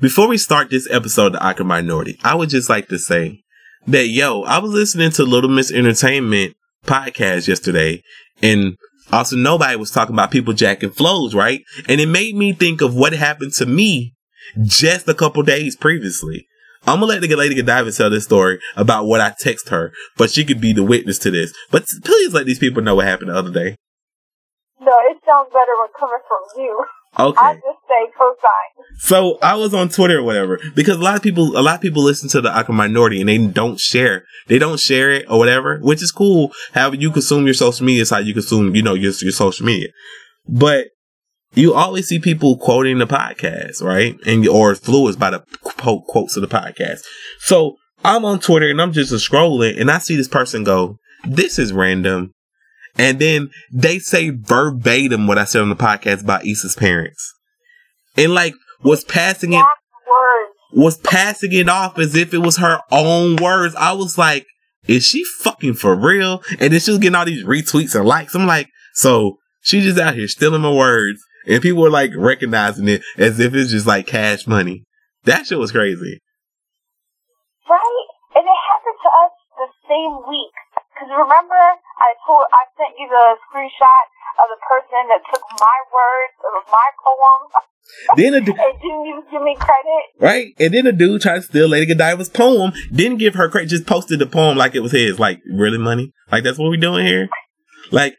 before we start this episode of the Awkward Minority, I would just like to say that yo, I was listening to Little Miss Entertainment podcast yesterday, and also nobody was talking about people jacking flows, right? And it made me think of what happened to me just a couple days previously. I'm gonna let the Lady Godiva tell this story about what I text her, but she could be the witness to this. But please let these people know what happened the other day. No, it sounds better when coming from you. Okay. I just say cosign. So I was on Twitter or whatever because a lot of people, a lot of people listen to the Awkward Minority and they don't share. They don't share it or whatever, which is cool. How you consume your social media is how you consume, you know, your, your social media. But you always see people quoting the podcast, right? And or fluids by the quote, quotes of the podcast. So I'm on Twitter and I'm just scrolling and I see this person go, "This is random," and then they say verbatim what I said on the podcast about Issa's parents, and like was passing it was passing it off as if it was her own words. I was like, "Is she fucking for real?" And then she was getting all these retweets and likes. I'm like, so. She's just out here stealing my words and people were like recognizing it as if it's just like cash money. That shit was crazy. Right? And it happened to us the same week. Because remember, I told, I sent you the screenshot of the person that took my words of my poem. Then a dude, and didn't even give me credit. Right? And then a dude tried to steal Lady Godiva's poem, didn't give her credit, just posted the poem like it was his. Like, really money? Like, that's what we doing here? Like,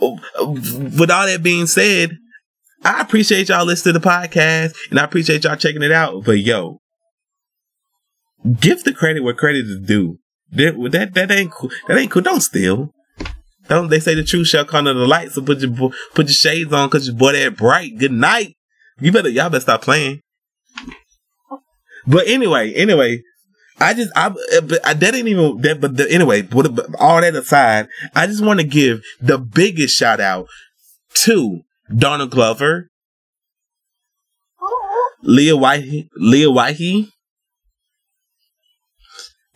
oh, oh, with all that being said, I appreciate y'all listening to the podcast and I appreciate y'all checking it out. But yo, give the credit where credit is due. That that, that ain't cool. That ain't cool. Don't steal. Don't they say the truth shall come to the light? So put your put your shades on because your boy that bright. Good night. You better y'all better stop playing. But anyway, anyway, I just I, uh, but I that ain't even that. But the, anyway, what, all that aside, I just want to give the biggest shout out to Donald Glover, Leah White, Leah Whitey,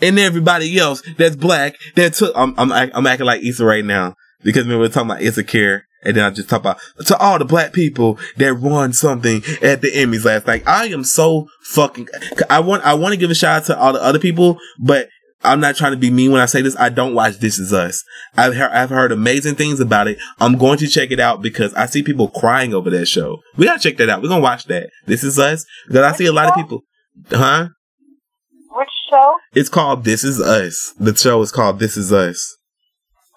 and everybody else that's black that took. I'm I'm I'm acting like Issa right now because we were talking about insecure. And then I just talk about to all the black people that won something at the Emmys last night. I am so fucking. I want I want to give a shout out to all the other people, but I'm not trying to be mean when I say this. I don't watch This Is Us. I've heard, I've heard amazing things about it. I'm going to check it out because I see people crying over that show. We gotta check that out. We're gonna watch that. This Is Us because I see a lot of people. Huh? Show? It's called This Is Us. The show is called This Is Us.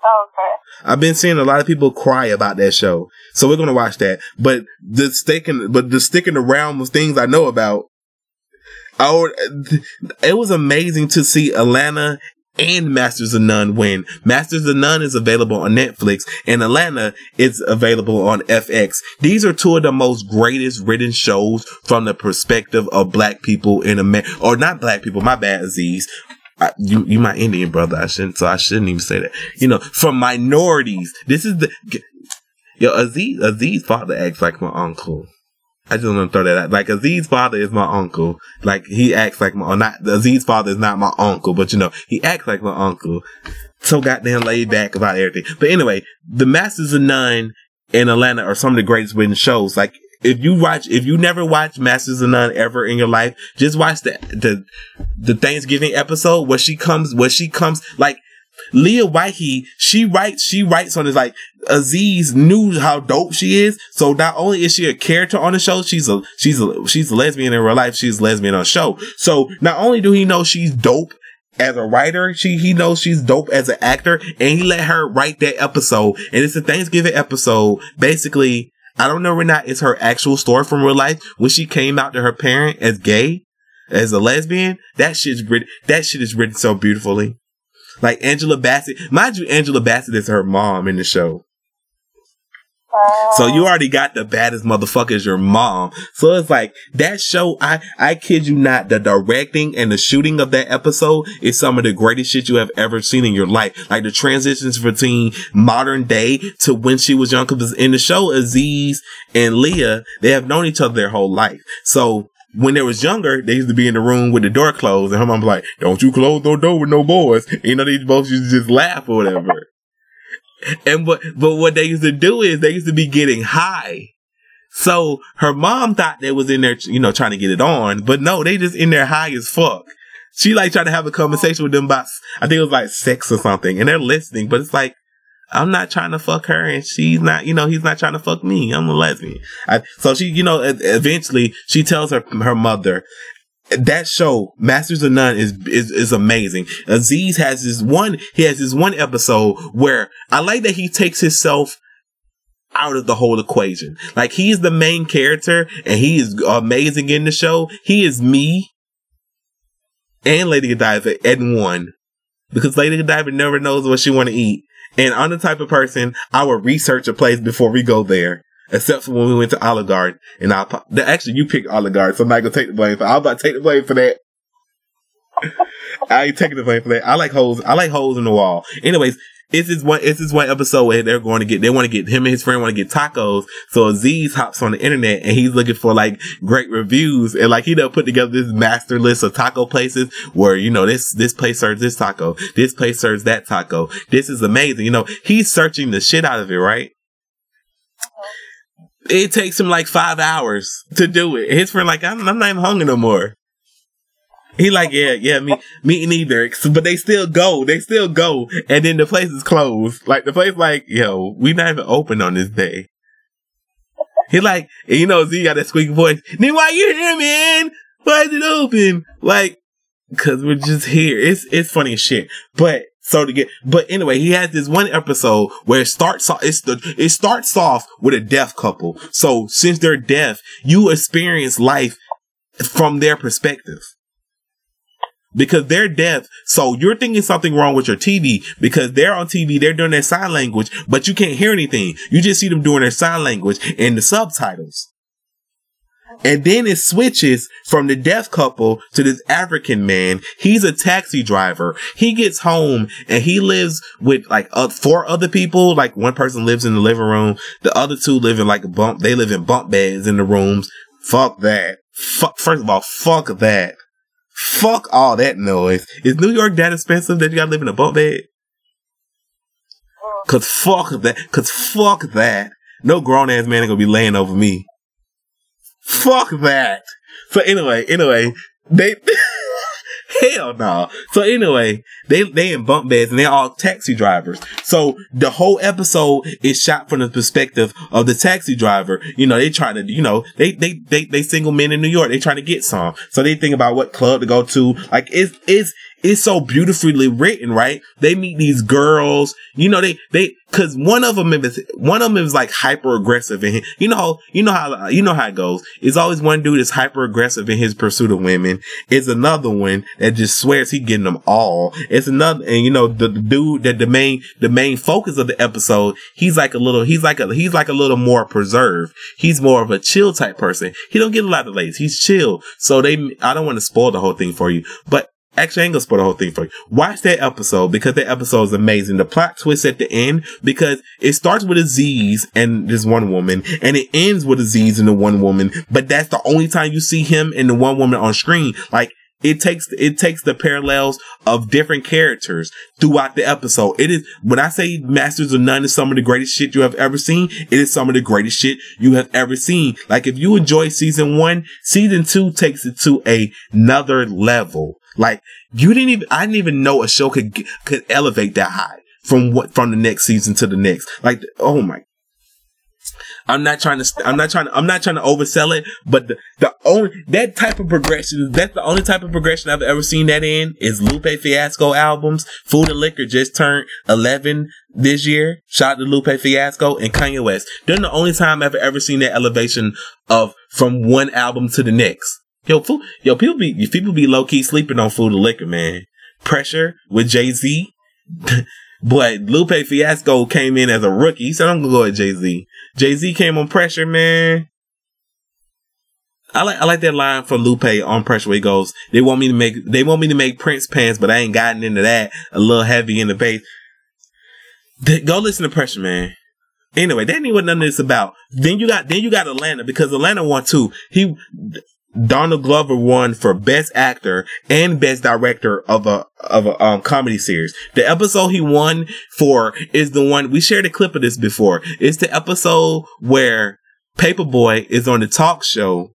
Oh, okay. I've been seeing a lot of people cry about that show, so we're gonna watch that. But the sticking, but the stick in the realm of things I know about, I it was amazing to see Atlanta and Masters of None win. Masters of None is available on Netflix and Atlanta is available on FX. These are two of the most greatest written shows from the perspective of black people in America, or not black people, my bad, Aziz, I, you you my Indian brother. I shouldn't so I shouldn't even say that. You know, from minorities. This is the yo Aziz Aziz father acts like my uncle. I just want to throw that out. Like Aziz's father is my uncle. Like he acts like my, not, Aziz's father is not my uncle, but you know, he acts like my uncle. So goddamn laid back about everything. But anyway, the Masters of None in Atlanta are some of the greatest written shows. Like if you watch, if you never watched Masters of None ever in your life, just watch the, the, the Thanksgiving episode where she comes, where she comes, like, Leah Whitey, she writes, she writes on this like Aziz knew how dope she is. So not only is she a character on the show, she's a, she's a, she's a lesbian in real life. She's lesbian on the show. So not only do he know she's dope as a writer, she, he knows she's dope as an actor and he let her write that episode. And it's a Thanksgiving episode. Basically, I don't know or not it's her actual story from real life when she came out to her parent as gay, as a lesbian. That shit's written, that shit is written so beautifully. Like Angela Bassett, mind you, Angela Bassett is her mom in the show. Oh. So you already got the baddest motherfucker as your mom. So it's like that show. I I kid you not. The directing and the shooting of that episode is some of the greatest shit you have ever seen in your life. Like the transitions between modern day to when she was young. Because in the show, Aziz and Leah, they have known each other their whole life. So when they was younger, they used to be in the room with the door closed, and her mom was like, "Don't you close no door with no boys." You know, they both used to just laugh or whatever. And what, but what they used to do is they used to be getting high. So her mom thought they was in there, you know, trying to get it on, but no, they just in there high as fuck. She like tried to have a conversation with them about, I think it was like sex or something, and they're listening, but it's like, I'm not trying to fuck her, and she's not, you know, he's not trying to fuck me. I'm a lesbian. I, so she, you know, eventually she tells her her mother, that show, Masters of None, is, is is amazing. Aziz has this one. He has this one episode where I like that he takes himself out of the whole equation. Like he's the main character, and he is amazing in the show. He is me and Lady Godiva in one, because Lady Godiva never knows what she want to eat. And I'm the type of person I would research a place before we go there. Except for when we went to Olive Garden, and I actually you picked Olive Garden, so I'm not gonna take the blame. For, I'm about to take the blame for that. I ain't taking the blame for that. I like holes. I like holes in the wall. Anyways, it's this one. It's this one episode where they're going to get. They want to get him and his friend want to get tacos. So Aziz hops on the internet and he's looking for like great reviews and like he done put together this master list of taco places where you know this this place serves this taco, this place serves that taco. This is amazing. You know he's searching the shit out of it, right? It takes him like five hours to do it. His friend like, I'm, I'm not even hungry no more. He like, yeah, yeah, me, me neither. But they still go, they still go, and then the place is closed. Like the place, like, yo, we not even open on this day. He like, you know, Z got that squeaky voice. Then why you here, man? Why is it open? Like, cause we're just here. It's it's funny as shit. But so to get, but anyway, he has this one episode where it starts off, it's the, it starts off with a deaf couple. So since they're deaf, you experience life from their perspective. Because they're deaf, so you're thinking something wrong with your TV because they're on TV, they're doing their sign language, but you can't hear anything. You just see them doing their sign language and the subtitles. And then it switches from the deaf couple to this African man. He's a taxi driver. He gets home and he lives with like uh, four other people. Like one person lives in the living room. The other two live in like a bump. They live in bunk beds in the rooms. Fuck that. Fuck, first of all, fuck that. Fuck all that noise. Is New York that expensive that you gotta live in a bunk bed? Cause fuck that. Cause fuck that. No grown ass man gonna be laying over me. Fuck that. So anyway, anyway, they hell no. So anyway, they they in bunk beds and they're all taxi drivers. So the whole episode is shot from the perspective of the taxi driver. You know, they trying to, you know, they they they they single men in New York. They trying to get some. So they think about what club to go to. Like it's it's it's so beautifully written, right? They meet these girls, you know, they, they, cause one of them is, one of them is like hyper aggressive and you know, you know how, you know how it goes. It's always one dude is hyper aggressive in his pursuit of women. It's another one that just swears he getting them all. It's another, and you know, the, the dude that the main, the main focus of the episode, he's like a little, he's like a, he's like a little more preserved. He's more of a chill type person. He don't get a lot of ladies. He's chill. So they, I don't want to spoil the whole thing for you, but Actually, I spoil the whole thing for you. Watch that episode because that episode is amazing. The plot twist at the end because it starts with Aziz and this one woman and it ends with Aziz and the one woman, but that's the only time you see him and the one woman on screen. Like it takes it takes the parallels of different characters throughout the episode. It is when I say Masters of None is some of the greatest shit you have ever seen. It is some of the greatest shit you have ever seen. Like if you enjoy season one, season two takes it to a, another level. Like you didn't even, I didn't even know a show could, could elevate that high from what, from the next season to the next. Like, oh my. I'm not trying to, I'm not trying to, I'm not trying to oversell it, but the, the only, that type of progression, that's the only type of progression I've ever seen that in is Lupe Fiasco albums. Food and Liquor just turned 11 this year. Shout out to Lupe Fiasco and Kanye West. They're the only time I've ever seen that elevation of from one album to the next. Yo, food, yo, people be people be low key sleeping on food and liquor, man. Pressure with Jay Z, but Lupe Fiasco came in as a rookie. He said, "I'm gonna go with Jay Z." Jay Z came on Pressure, man. I like I like that line from Lupe on Pressure where he goes, "They want me to make they want me to make Prince pants, but I ain't gotten into that. A little heavy in the bass." Go listen to Pressure, man. Anyway, that ain't what none of this about. Then you got then you got Atlanta because Atlanta won too. He Donald Glover won for Best Actor and Best Director of a of a um, comedy series. The episode he won for is the one we shared a clip of this before. It's the episode where Paper Boi is on the talk show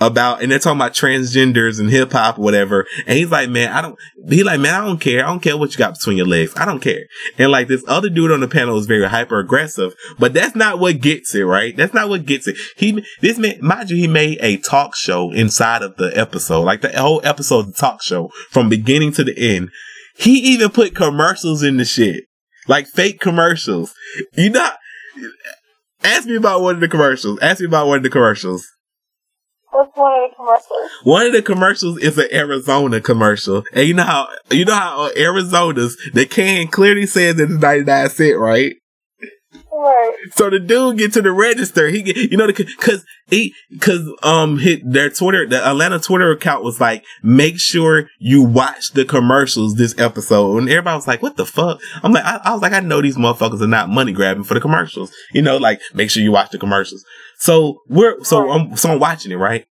about, and they're talking about transgenders and hip hop, whatever. And he's like, man, I don't, he like, man, I don't care. I don't care what you got between your legs. I don't care. And like this other dude on the panel is very hyper aggressive, but that's not what gets it, right? That's not what gets it. He, this man, mind you, he made a talk show inside of the episode, like the whole episode the talk show from beginning to the end. He even put commercials in the shit, like fake commercials. You know, ask me about one of the commercials. Ask me about one of the commercials. What's one of the commercials? One of the commercials is an Arizona commercial, and you know how you know how uh, Arizona's the can clearly says it's ninety nine cent, right? Right. So the dude get to the register. He get you know because he because um hit their Twitter the Atlanta Twitter account was like make sure you watch the commercials this episode and everybody was like what the fuck I'm like I, I was like I know these motherfuckers are not money grabbing for the commercials you know like make sure you watch the commercials. So we're so I'm so I'm watching it right.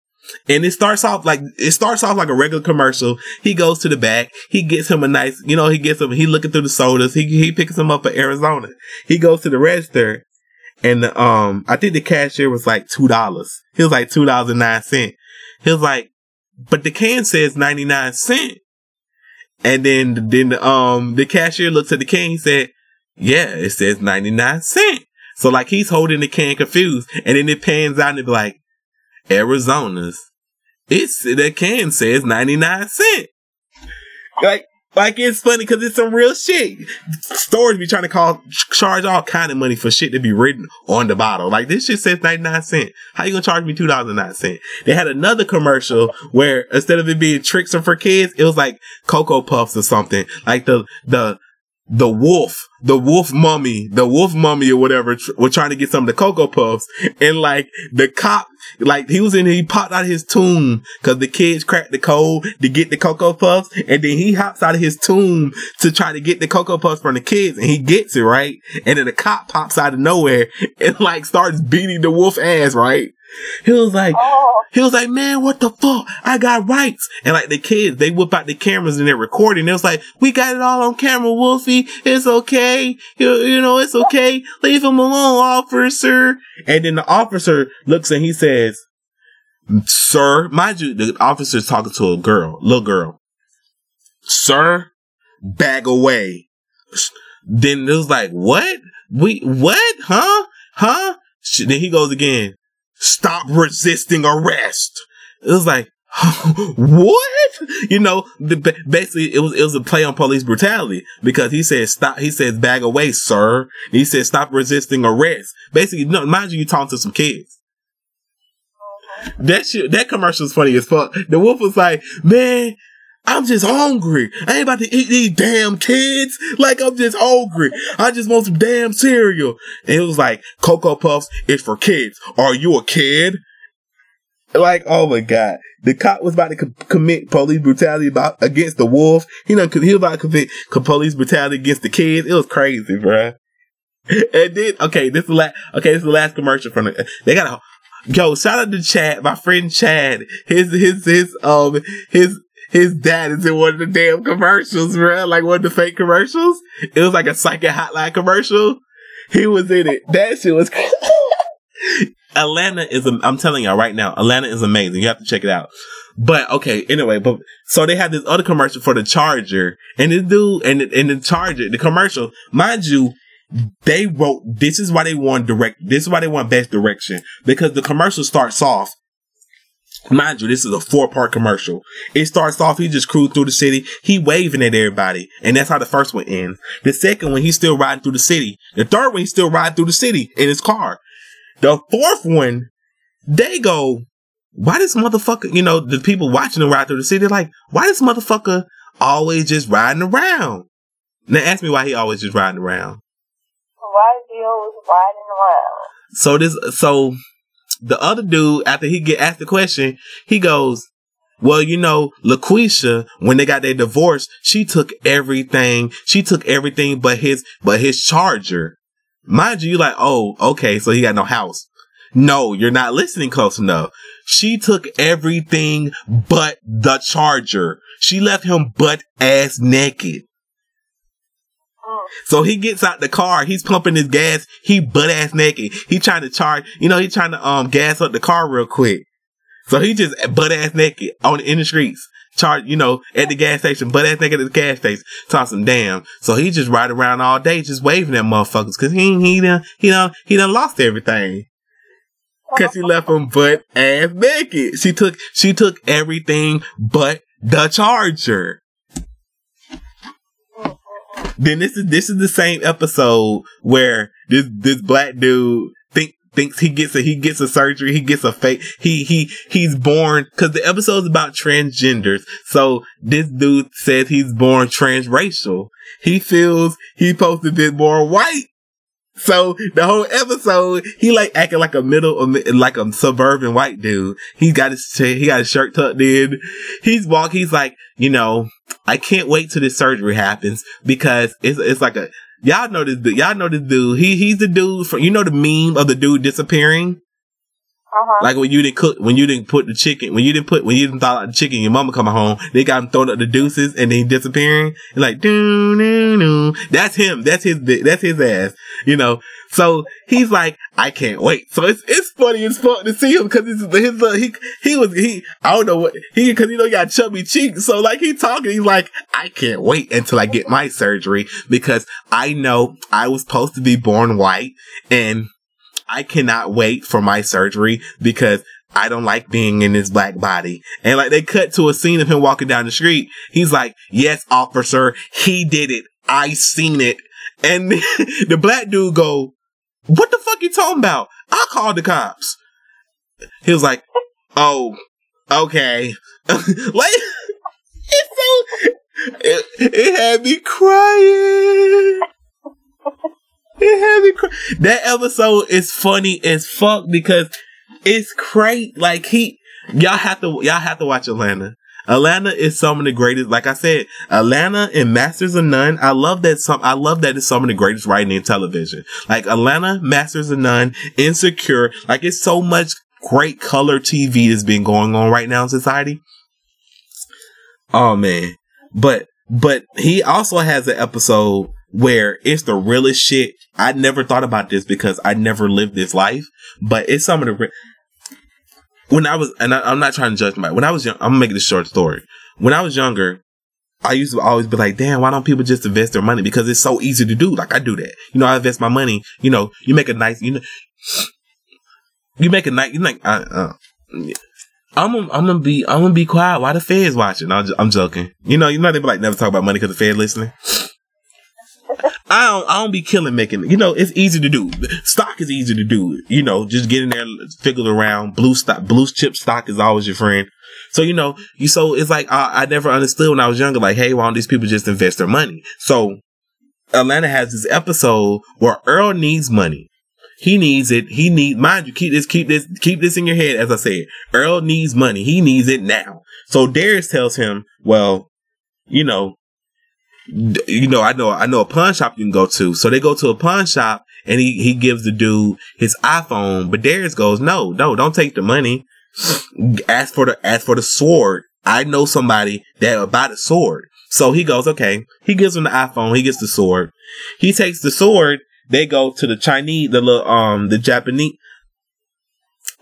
And it starts off like it starts off like a regular commercial. He goes to the back. He gets him a nice, you know, he gets him. He looking through the sodas. He he picks him up at Arizona. He goes to the register, and the, um, I think the cashier was like two dollars. He was like two dollars and nine cent. He was like, but the can says ninety nine cent. And then then the um the cashier looks at the can. He said, "Yeah, it says ninety nine cent." So like he's holding the can confused, and then it pans out and it be like Arizona's. It's the can says ninety nine cent. Like like it's funny because it's some real shit. Stores be trying to call charge all kind of money for shit to be written on the bottle. Like this shit says ninety nine cent. How you gonna charge me two dollars and nine cent? They had another commercial where instead of it being Trix for kids, it was like Cocoa Puffs or something. Like the the the wolf, the wolf mummy, the wolf mummy or whatever tr- were trying to get some of the Cocoa Puffs. And like the cop, like he was in, he popped out of his tomb cause the kids cracked the code to get the Cocoa Puffs. And then he hops out of his tomb to try to get the Cocoa Puffs from the kids and he gets it, right? And then the cop pops out of nowhere and like starts beating the wolf ass, right? He was like, Oh, he was like, man, what the fuck? I got rights. And like the kids, they whip out the cameras and they're recording. It was like, we got it all on camera, Wolfie. It's okay. You, you know, it's okay. Leave him alone, officer. And then the officer looks and he says, sir, mind you, the officer's talking to a girl, little girl. Sir, bag away. Then it was like, what? We, what? Huh? Huh? Then he goes again stop resisting arrest. It was like, what? You know, the, basically it was, it was a play on police brutality because he said stop, he says bag away, sir. He said stop resisting arrest. Basically, no, mind you, you talking to some kids. That shit, that commercial is funny as fuck. The wolf was like, man, I'm just hungry. I ain't about to eat these damn kids. Like I'm just hungry. I just want some damn cereal. And it was like, Cocoa Puffs is for kids. Are you a kid? Like, oh my god. The cop was about to co- commit police brutality about, against the wolf. He done, he was about to commit co- police brutality against the kids. It was crazy, bruh. And then, okay, this is the last, okay, this is the last commercial from the, they got a, yo, shout out to Chad, my friend Chad. His, his, his, um, his, his dad is in one of the damn commercials, bro. Like one of the fake commercials. It was like a psychic hotline commercial. He was in it. That shit was Atlanta is, I'm telling y'all right now, Atlanta is amazing. You have to check it out. But okay, anyway, but so they had this other commercial for the Charger, and this dude, and and the Charger, the commercial, mind you, they wrote this is why they want direct. This is why they want best direction because the commercial starts off. Mind you, this is a four part commercial. It starts off, he just cruised through the city. He waving at everybody. And that's how the first one ends. The second one, he's still riding through the city. The third one, he's still riding through the city in his car. The fourth one, they go, why this motherfucker, you know, the people watching him ride through the city, they're like, why this motherfucker always just riding around? Now ask me why he always just riding around. why is he always riding around? So this, so the other dude, after he get asked the question, he goes, well, you know, LaQuisha, when they got their divorce, she took everything. She took everything but his, but his charger. Mind you, you like, oh, okay, so he got no house. No, you're not listening close enough. She took everything but the charger. She left him butt ass naked. So he gets out the car, he's pumping his gas, he butt ass naked. He trying to charge, you know, he trying to um gas up the car real quick. So he just butt ass naked on in the streets. Charge, you know, at the gas station, butt ass naked at the gas station. Talk some damn. So he just ride around all day just waving at motherfuckers cause he, he done, he done, he done lost everything. Cause she left him butt ass naked. She took, she took everything but the charger. Then this is this is the same episode where this this black dude think thinks he gets a he gets a surgery, he gets a fake he he he's born because the episode's about transgenders. So this dude says he's born transracial. He feels he supposed to be born white. So the whole episode, he like acting like a middle, like a suburban white dude. He got his, he got his shirt tucked in. He's walk, he's like, you know, I can't wait till this surgery happens because it's, it's like a, y'all know this, dude. y'all know this dude. He, he's the dude from, you know, the meme of the dude disappearing. Uh-huh. Like when you didn't cook, when you didn't put the chicken, when you didn't put, when you didn't thaw out the chicken, your mama coming home, they got him throwing up the deuces and then disappearing. And like, doo, doo, doo. That's him. That's his, that's his ass, you know. So he's like, I can't wait. So it's, it's funny as fuck to see him because his, his, uh, he, he was, he, I don't know what, he, cause you know, he got chubby cheeks. So like he talking, he's like, I can't wait until I get my surgery because I know I was supposed to be born white and I cannot wait for my surgery because I don't like being in this black body. And like they cut to a scene of him walking down the street. He's like, yes, officer, he did it. I seen it. And the black dude go, what the fuck you talking about? I called the cops. He was like, oh, okay. like, it's so, it, it had me crying. It had me cry. That episode is funny as fuck because it's great. Like he, y'all have to, y'all have to watch Atlanta. Atlanta is some of the greatest. Like I said, Atlanta and Masters of None. I love that. Some I love that it's some of the greatest writing in television. Like Atlanta, Masters of None, Insecure. Like it's so much great color TV that's been going on right now in society. Oh man, but but he also has an episode where it's the realest shit. I never thought about this because I never lived this life, but it's some of the. Re- when I was, and I, am not trying to judge my. When I was young, I'm gonna make this short story. When I was younger, I used to always be like, damn, why don't people just invest their money? Because it's so easy to do. Like I do that. You know, I invest my money. You know, you make a nice, you know, you make a nice, you like, uh, uh, I'm gonna, I'm gonna be, I'm gonna be quiet. Why the feds watching? I'm, I'm joking. You know, you know, they be like, never talk about money because the feds listening. I don't, I don't be killing making, you know, it's easy to do. Stock is easy to do. You know, just get in there, figure around. Blue stock, blue chip stock is always your friend. So, you know, you, so it's like, I, I never understood when I was younger, like, hey, why don't these people just invest their money? So Atlanta has this episode where Earl needs money. He needs it. He need, mind you, keep this, keep this, keep this in your head. As I said, Earl needs money. He needs it now. So Darius tells him, well, you know, you know, I know, I know a pawn shop you can go to. So they go to a pawn shop and he, he gives the dude his iPhone, but Darius goes, no, no, don't take the money. Ask for the, ask for the sword. I know somebody that buy the sword. So he goes, okay. He gives him the iPhone. He gets the sword. He takes the sword. They go to the Chinese, the little, um, the Japanese,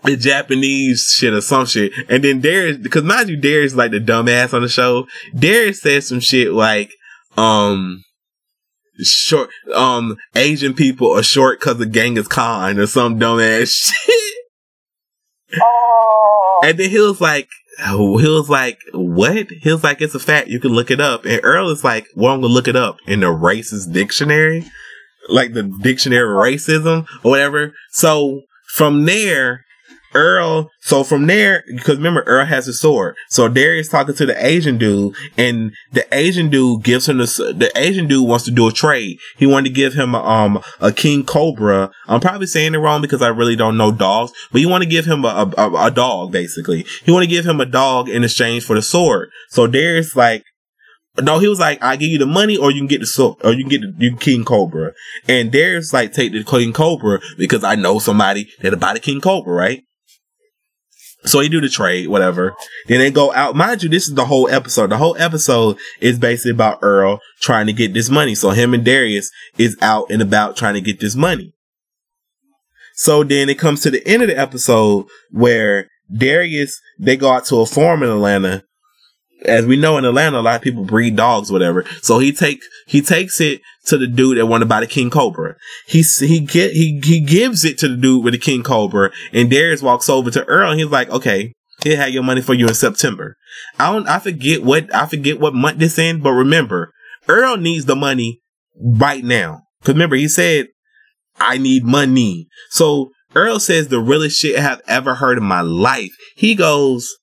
the Japanese shit or some shit. And then Darius, because mind you, Darius like the dumbass on the show. Darius says some shit like, um, short, um, Asian people are short because of Genghis Khan or some dumbass shit. Oh. And then he was like, he was like, what? He was like, it's a fact. You can look it up. And Earl is like, well, I'm going to look it up in the racist dictionary, like the dictionary of racism or whatever. So from there, Earl, so from there, because remember, Earl has a sword. So Darius talking to the Asian dude, and the Asian dude gives him the, the Asian dude wants to do a trade. He wanted to give him a, um, a King Cobra. I'm probably saying it wrong because I really don't know dogs, but you want to give him a, a, a dog, basically. He want to give him a dog in exchange for the sword. So Darius like, no, he was like, I give you the money or you can get the sword, or you can get the you King Cobra. And Darius like, take the King Cobra because I know somebody that'll buy the King Cobra, right? So he do the trade, whatever. Then they go out. Mind you, this is the whole episode. The whole episode is basically about Earl trying to get this money. So him and Darius is out and about trying to get this money. So then it comes to the end of the episode where Darius, they go out to a farm in Atlanta as we know in Atlanta, a lot of people breed dogs, whatever. So he take he takes it to the dude that wanted to buy the King Cobra. He he get he he gives it to the dude with the King Cobra, and Darius walks over to Earl, and he's like, "Okay, he'll have your money for you in September." I don't I forget what I forget what month this in, but remember, Earl needs the money right now. Cause remember, he said, "I need money." So Earl says the realest shit I have ever heard in my life. He goes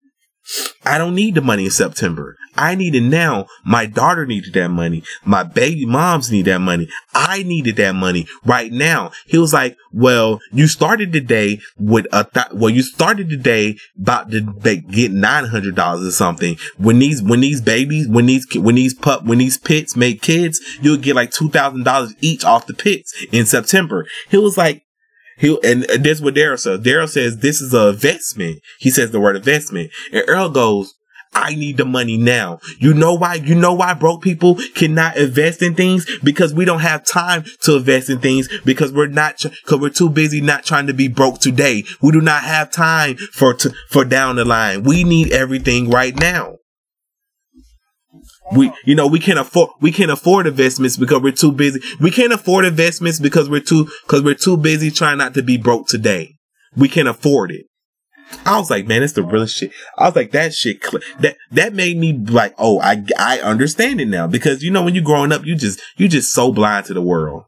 I don't need the money in September. I need it now. My daughter needed that money. My baby moms need that money. I needed that money right now. He was like, well, you started the day with a, th- well, you started the day about to get $900 or something. When these, when these babies, when these, when these pup, when these pits make kids, you'll get like $2,000 each off the pits in September. He was like, he and that's what Daryl says. Daryl says this is a investment. He says the word investment, and Earl goes, "I need the money now." You know why? You know why broke people cannot invest in things because we don't have time to invest in things because we're not because we're too busy not trying to be broke today. We do not have time for to, for down the line. We need everything right now we you know we can't afford we can't afford investments because we're too busy we can't afford investments because we're too because we're too busy trying not to be broke today we can't afford it i was like man it's the realest shit i was like that shit that that made me like oh i i understand it now because you know when you're growing up you just you just so blind to the world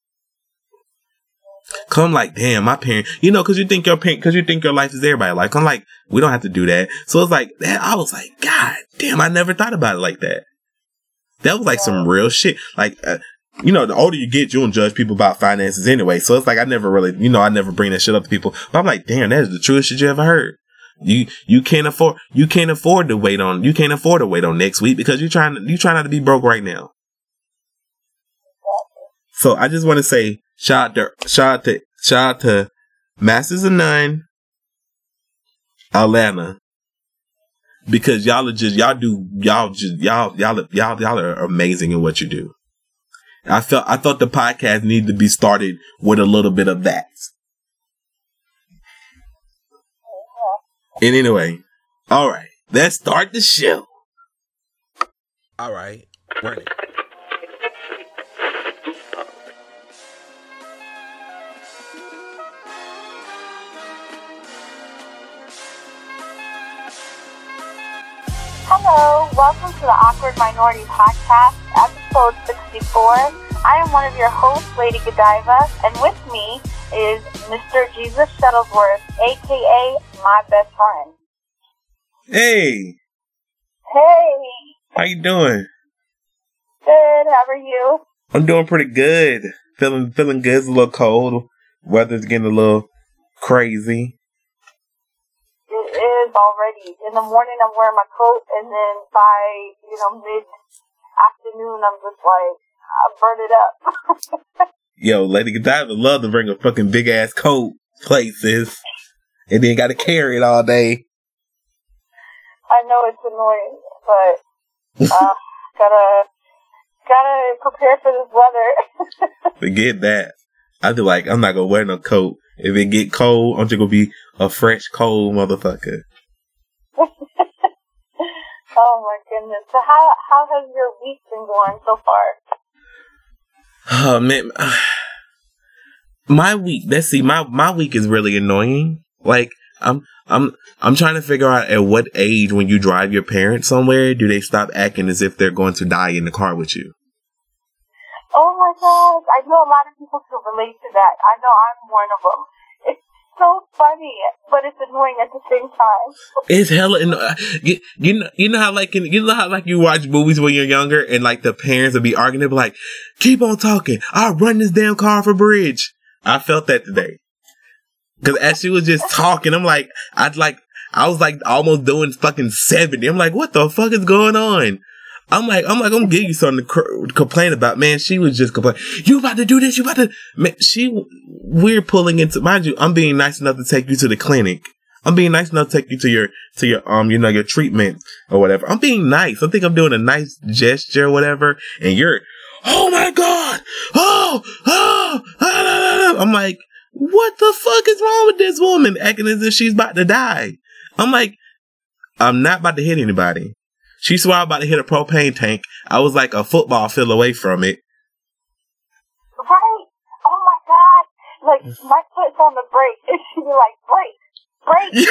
Come like, damn, my parent, you know, cause you think your parent, cause you think your life is everybody. Like, I'm like, we don't have to do that. So it's like, that, I was like, God damn, I never thought about it like that. That was like some real shit. Like, uh, you know, the older you get, you don't judge people about finances anyway. So it's like, I never really, you know, I never bring that shit up to people. But I'm like, damn, that is the truest shit you ever heard. You, you can't afford, you can't afford to wait on, you can't afford to wait on next week because you're trying to, you trying not to be broke right now. So I just want to say, shout out to, shout out to, shout out to Masters of None, Atlanta, because y'all are just y'all do y'all just y'all y'all y'all y'all are amazing in what you do. I felt I thought the podcast needed to be started with a little bit of that. And anyway, all right, let's start the show. All right, running. Hello, welcome to the Awkward Minority Podcast, episode 64. I am one of your hosts, Lady Godiva, and with me is Mr. Jesus Shuttlesworth, aka my best friend. Hey. Hey. How you doing? Good. How are you? I'm doing pretty good. Feeling feeling good. It's a little cold. Weather's getting a little crazy already. In the morning, I'm wearing my coat, and then by you know mid afternoon, I'm just like I burn it up. Yo, Lady Godiva love to bring a fucking big ass coat places, and then got to carry it all day. I know it's annoying, but uh, gotta gotta prepare for this weather. Forget that. I feel like I'm not gonna wear no coat. If it get cold, I'm just gonna be a fresh, cold motherfucker. oh my goodness! So how how has your week been going so far? Oh man, my week. Let's see. My my week is really annoying. Like I'm I'm I'm trying to figure out at what age when you drive your parents somewhere do they stop acting as if they're going to die in the car with you. Oh my gosh, I know a lot of people can relate to that. I know I'm one of them. So funny, but it's annoying at the same time. It's hella annoying. Uh, you, you know, you know how like you know how like you watch movies when you're younger and like the parents would be arguing, be like, "Keep on talking. I'll run this damn car a bridge." I felt that today because as she was just talking, I'm like, I'd like. I was like almost doing fucking 70. I'm like, what the fuck is going on? I'm like, I'm like, I'm give you something to cr- complain about. Man, she was just complaining. You about to do this? You about to? Man, she, we're pulling into. Mind you, I'm being nice enough to take you to the clinic. I'm being nice enough to take you to your to your um you know your treatment or whatever. I'm being nice. I think I'm doing a nice gesture or whatever, and you're oh my god, oh oh. Ah, I'm like, what the fuck is wrong with this woman acting as if she's about to die? I'm like, I'm not about to hit anybody. She swore I was about to hit a propane tank. I was like a football field away from it. Right? Oh my god! Like my foot's on the brake, and she'd be like, "Brake, brake."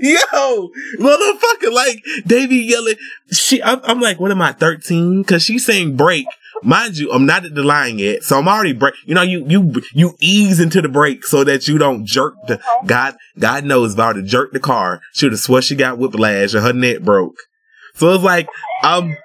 Yo, yo, motherfucker! Like they be yelling. She, I'm, I'm like, what am I, 13? Because she's saying break. Mind you, I'm not at the line yet, so I'm already break. You know, you you you ease into the brake so that you don't jerk the. God God knows about to jerk the car, she would have swore she got whiplash or her neck broke. So it's like I'm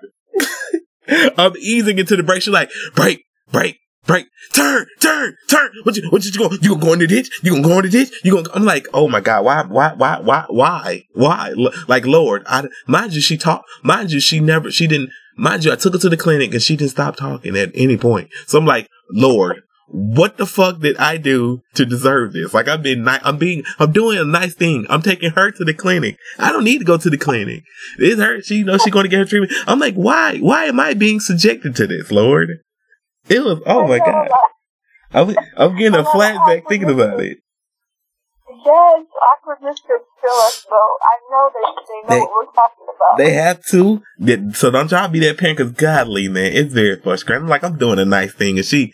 I'm easing into the brake. She's like, break, break, break, turn, turn, turn. What you what you, you going you gonna go in the ditch? You gonna go in the ditch? You gonna I'm like, oh my God, why, why, why, why, why? Why? Like Lord, I mind you, she talked mind you, she never she didn't mind you, I took her to the clinic and she didn't stop talking at any point. So I'm like, Lord, what the fuck did I do to deserve this? Like I've been, ni- I'm being, I'm doing a nice thing. I'm taking her to the clinic. I don't need to go to the clinic. It's her. She you knows she's going to get her treatment. I'm like, why? Why am I being subjected to this, Lord? It was, oh my god. I'm, I'm getting a flashback thinking about it. Yes, awkwardness could kill us, though. I know they, they know they, what we're talking about. They have to. So don't try to be that parent, because godly, man, it's very frustrating. I'm like, I'm doing a nice thing, and she,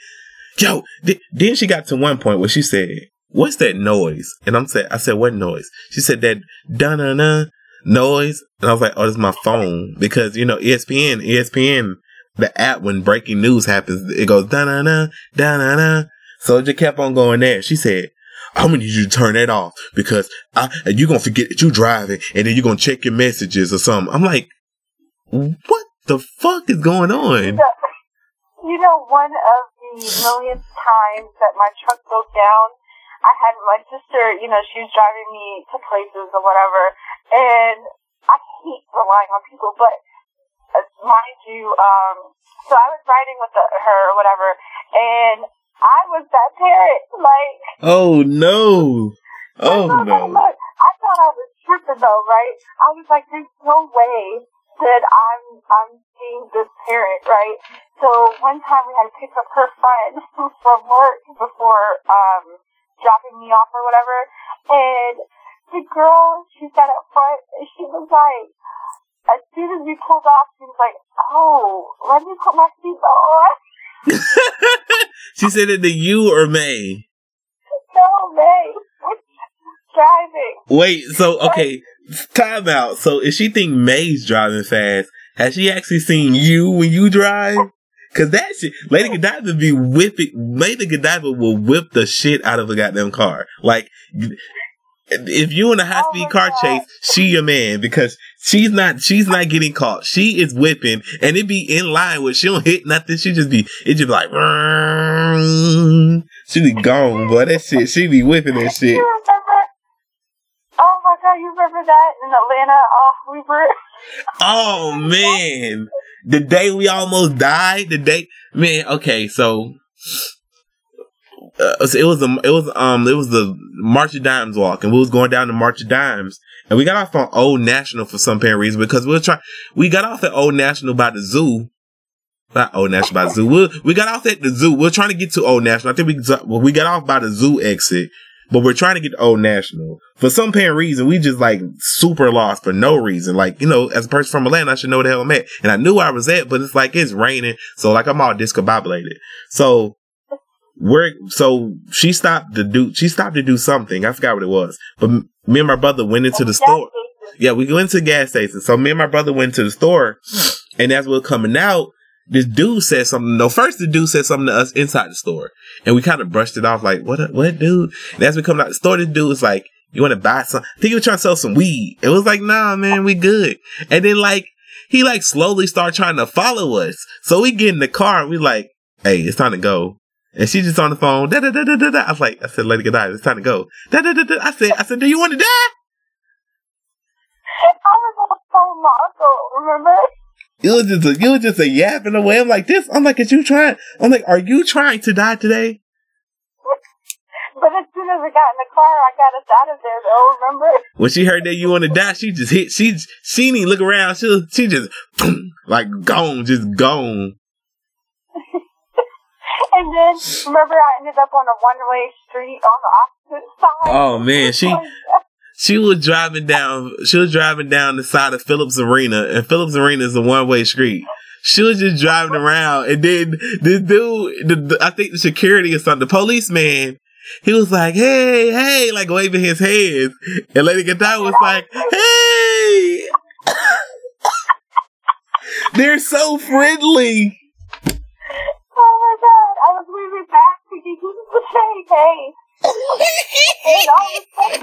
yo, th- then she got to one point where she said, what's that noise? And I'm said, I said, what noise? She said that da na na noise. And I was like, oh, is my phone. Because, you know, ESPN, ESPN, the app, when breaking news happens, it goes da na na, da na na. So it just kept on going there. She said, I'm gonna need you to turn that off because I, you're gonna forget that you're driving and then you're gonna check your messages or something. I'm like, what the fuck is going on? You know, one of the millionth times that my truck broke down, I had my sister, you know, she was driving me to places or whatever, and I hate relying on people, but uh, mind you, um, so I was riding with the, her or whatever, and I was that parent, like. Oh no! Oh no! I thought I was tripping though, right? I was like, there's no way that I'm I'm being this parent, right? So one time we had to pick up her friend from work before um dropping me off or whatever, and the girl she sat up front and she was like, as soon as we pulled off, she was like, "Oh, let me put my seatbelt on." she said it to you or May? No, May. Driving. Wait, so okay, time out. So if she think May's driving fast, has she actually seen you when you drive? Cause that shit, Lady Godiva be whipping, Lady Godiva will whip the shit out of a goddamn car. Like, if you in a high oh speed oh car God. chase, she your man because she's not, she's not getting caught. She is whipping and it be in line with, she don't hit nothing. She just be, it just be like, she be gone, boy. That shit, she be whipping that shit you remember that in Atlanta? off were. oh man, the day we almost died. The day, man. Okay, so. Uh, it was a, it was um it was the March of Dimes walk, and we was going down the March of Dimes, and we got off on Old National for some apparent reason because we were trying. We got off at Old National by the zoo, not Old National by the zoo. We, we got off at the zoo. We are trying to get to Old National. I think we we got off by the zoo exit, but we're trying to get to Old National. For some apparent reason, we just like super lost for no reason. Like, you know, as a person from Atlanta, I should know where the hell I'm at. And I knew I was at, but it's like it's raining. So like I'm all discombobulated. So we're, so she stopped to do, she stopped to do something. I forgot what it was. But me and my brother went into the store. Yeah, we went to the gas station. So me and my brother went to the store and as we we're coming out, this dude said something. No, first the dude said something to us inside the store, and we kind of brushed it off like, "What? What, dude?" And as we come out the store, this dude was like, "You want to buy some?" I think he was trying to sell some weed. It was like, "Nah, man, we good." And then like he like slowly started trying to follow us. So we get in the car and we like, "Hey, it's time to go." And she just on the phone. Da, da, da, da, da, da. I was like, I said, Lady Godiva, it's time to go. Da, da, da, da. I said, I said, do you want to die? I was on the phone uncle, remember? You was just a, you was just a yapping away. I'm like this. I'm like, is you trying? I'm like, are you trying to die today? But as soon as we got in the car, I got us out of there. Though, remember? When she heard that you want to die, she just hit. She she didn't look around. She she just like gone, just gone. and then remember, I ended up on a one way street on the opposite side. Oh man, she oh she was driving down. She was driving down the side of Phillips Arena, and Phillips Arena is a one way street. She was just driving around, and then the dude, the, the, I think the security or something, the policeman, he was like, "Hey, hey," like waving his hands, and Lady Godiva was like, "Hey." They're so friendly. Oh my god! I was waving back to you to say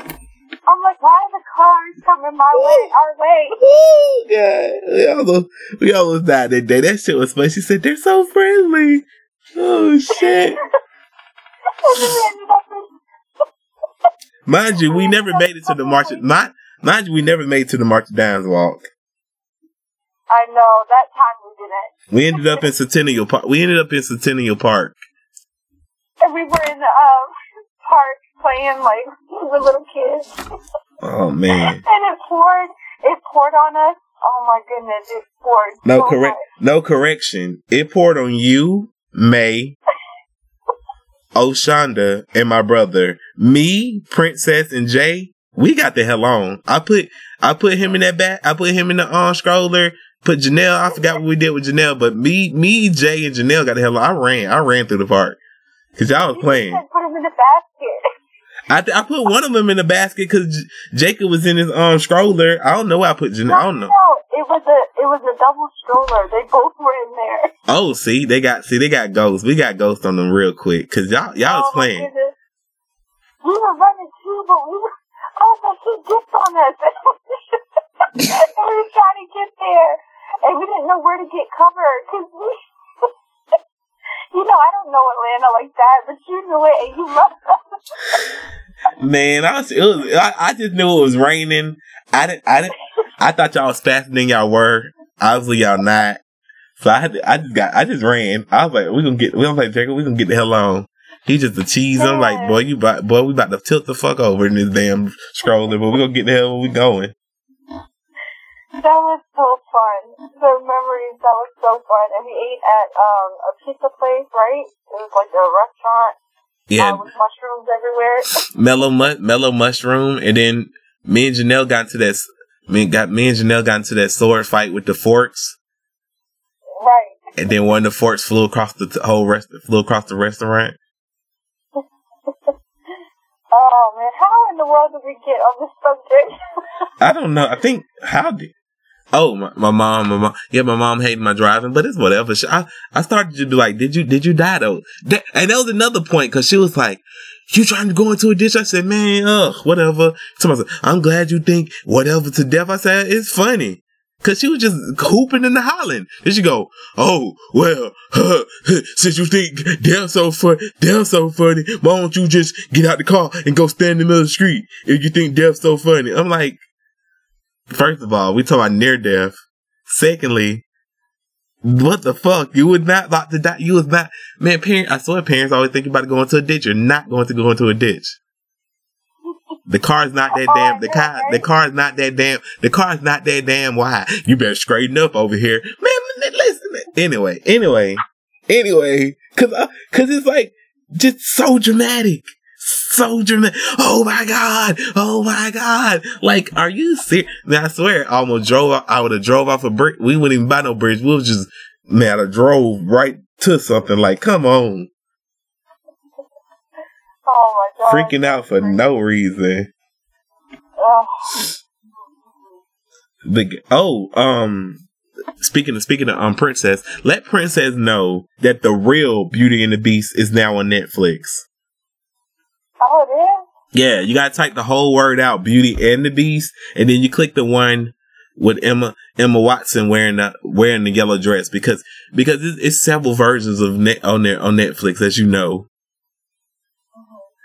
hey. and all of a sudden, I'm like, why are the cars coming my way, our way? God, we almost we almost died that day. That shit was funny. She said they're so friendly. Oh shit. and then we ended up in Mind you, we never made it to the march. Mind, mind you, we never made it to the March of Dimes walk. I know that time we didn't, We ended up in Centennial Park. We ended up in Centennial Park. and we were in the um, park playing like the little kids, Oh man. and it poured. It poured on us. Oh my goodness! It poured. No so correct. No correction. It poured on you, May, Oshonda, and my brother. Me, Princess, and Jay. We got the hell on. I put I put him in that back. I put him in the arm stroller. Put Janelle. I forgot what we did with Janelle, but me, me, Jay, and Janelle got the hell on. I ran. I ran through the park because y'all was playing. Put them in the basket. I th- I put one of them in the basket because J- Jacob was in his um stroller. I don't know why I put Janelle. I don't know. No, it was a it was a double stroller. They both were in there. Oh, see, they got see they got ghosts. We got ghosts on them real quick because y'all y'all was Oh, my playing. goodness. We were running too, but we were. Was he dipped on us. and we were trying to get there, and we didn't know where to get cover because we. You know, I don't know Atlanta like that, but you knew it, and you loved it. Man, I was, it was I, I just knew it was raining. I didn't I didn't I thought y'all was faster than y'all were. Obviously y'all not. So I had to, I just got I just ran. I was like, we gonna get we gonna play Jacob. We gonna get the hell on. He just a cheese. I'm like, boy, you about, boy, we about to tilt the fuck over in this damn stroller, but we gonna get the hell where we going. That was so fun. The memories, that was so fun. And we ate at um a pizza place, right? It was like a restaurant Yeah, uh, with mushrooms everywhere. mellow mu- mellow mushroom, and then me and Janelle got into that. Me got me and Janelle got into that sword fight with the forks, right. and then one of the forks flew across the t- whole rest flew across the restaurant. Oh man, how in the world did we get on this subject? I don't know. I think how did. Oh, my, my mom, my mom, yeah, my mom hated my driving, but it's whatever. She, I, I started to be like, did you, did you die though? That, and that was another point because she was like, you trying to go into a ditch? I said, man, ugh, whatever. Somebody said, I'm glad you think whatever to death. I said, it's funny. Cause she was just hooping and hollering. Then she go, oh, well, huh, since you think death so fun, death so funny, why don't you just get out the car and go stand in the middle of the street if you think death's so funny? I'm like, First of all, we talk about near death. Secondly, what the fuck? You would not about to die. You was not, man. parents, I swear, parents always think about going to a ditch. You're not going to go into a ditch. The car's not that damn. The car, the car's not that damn. The car's not that damn wide. You better straighten up over here, man. Listen. Anyway, anyway, anyway, cause, uh, cause it's like just so dramatic so dramatic. Oh my god! Oh my god! Like, are you serious? Man, I swear, I almost drove. Off, I would have drove off a bridge. We wouldn't even buy no bridge. We was just man, I drove right to something. Like, come on, oh my god. freaking out for no reason. Ugh. The oh, um, speaking of speaking of um, Princess, let Princess know that the real Beauty and the Beast is now on Netflix. Oh, is? Yeah, you gotta type the whole word out, Beauty and the Beast, and then you click the one with Emma Emma Watson wearing the wearing the yellow dress because because it's, it's several versions of net on there on Netflix as you know.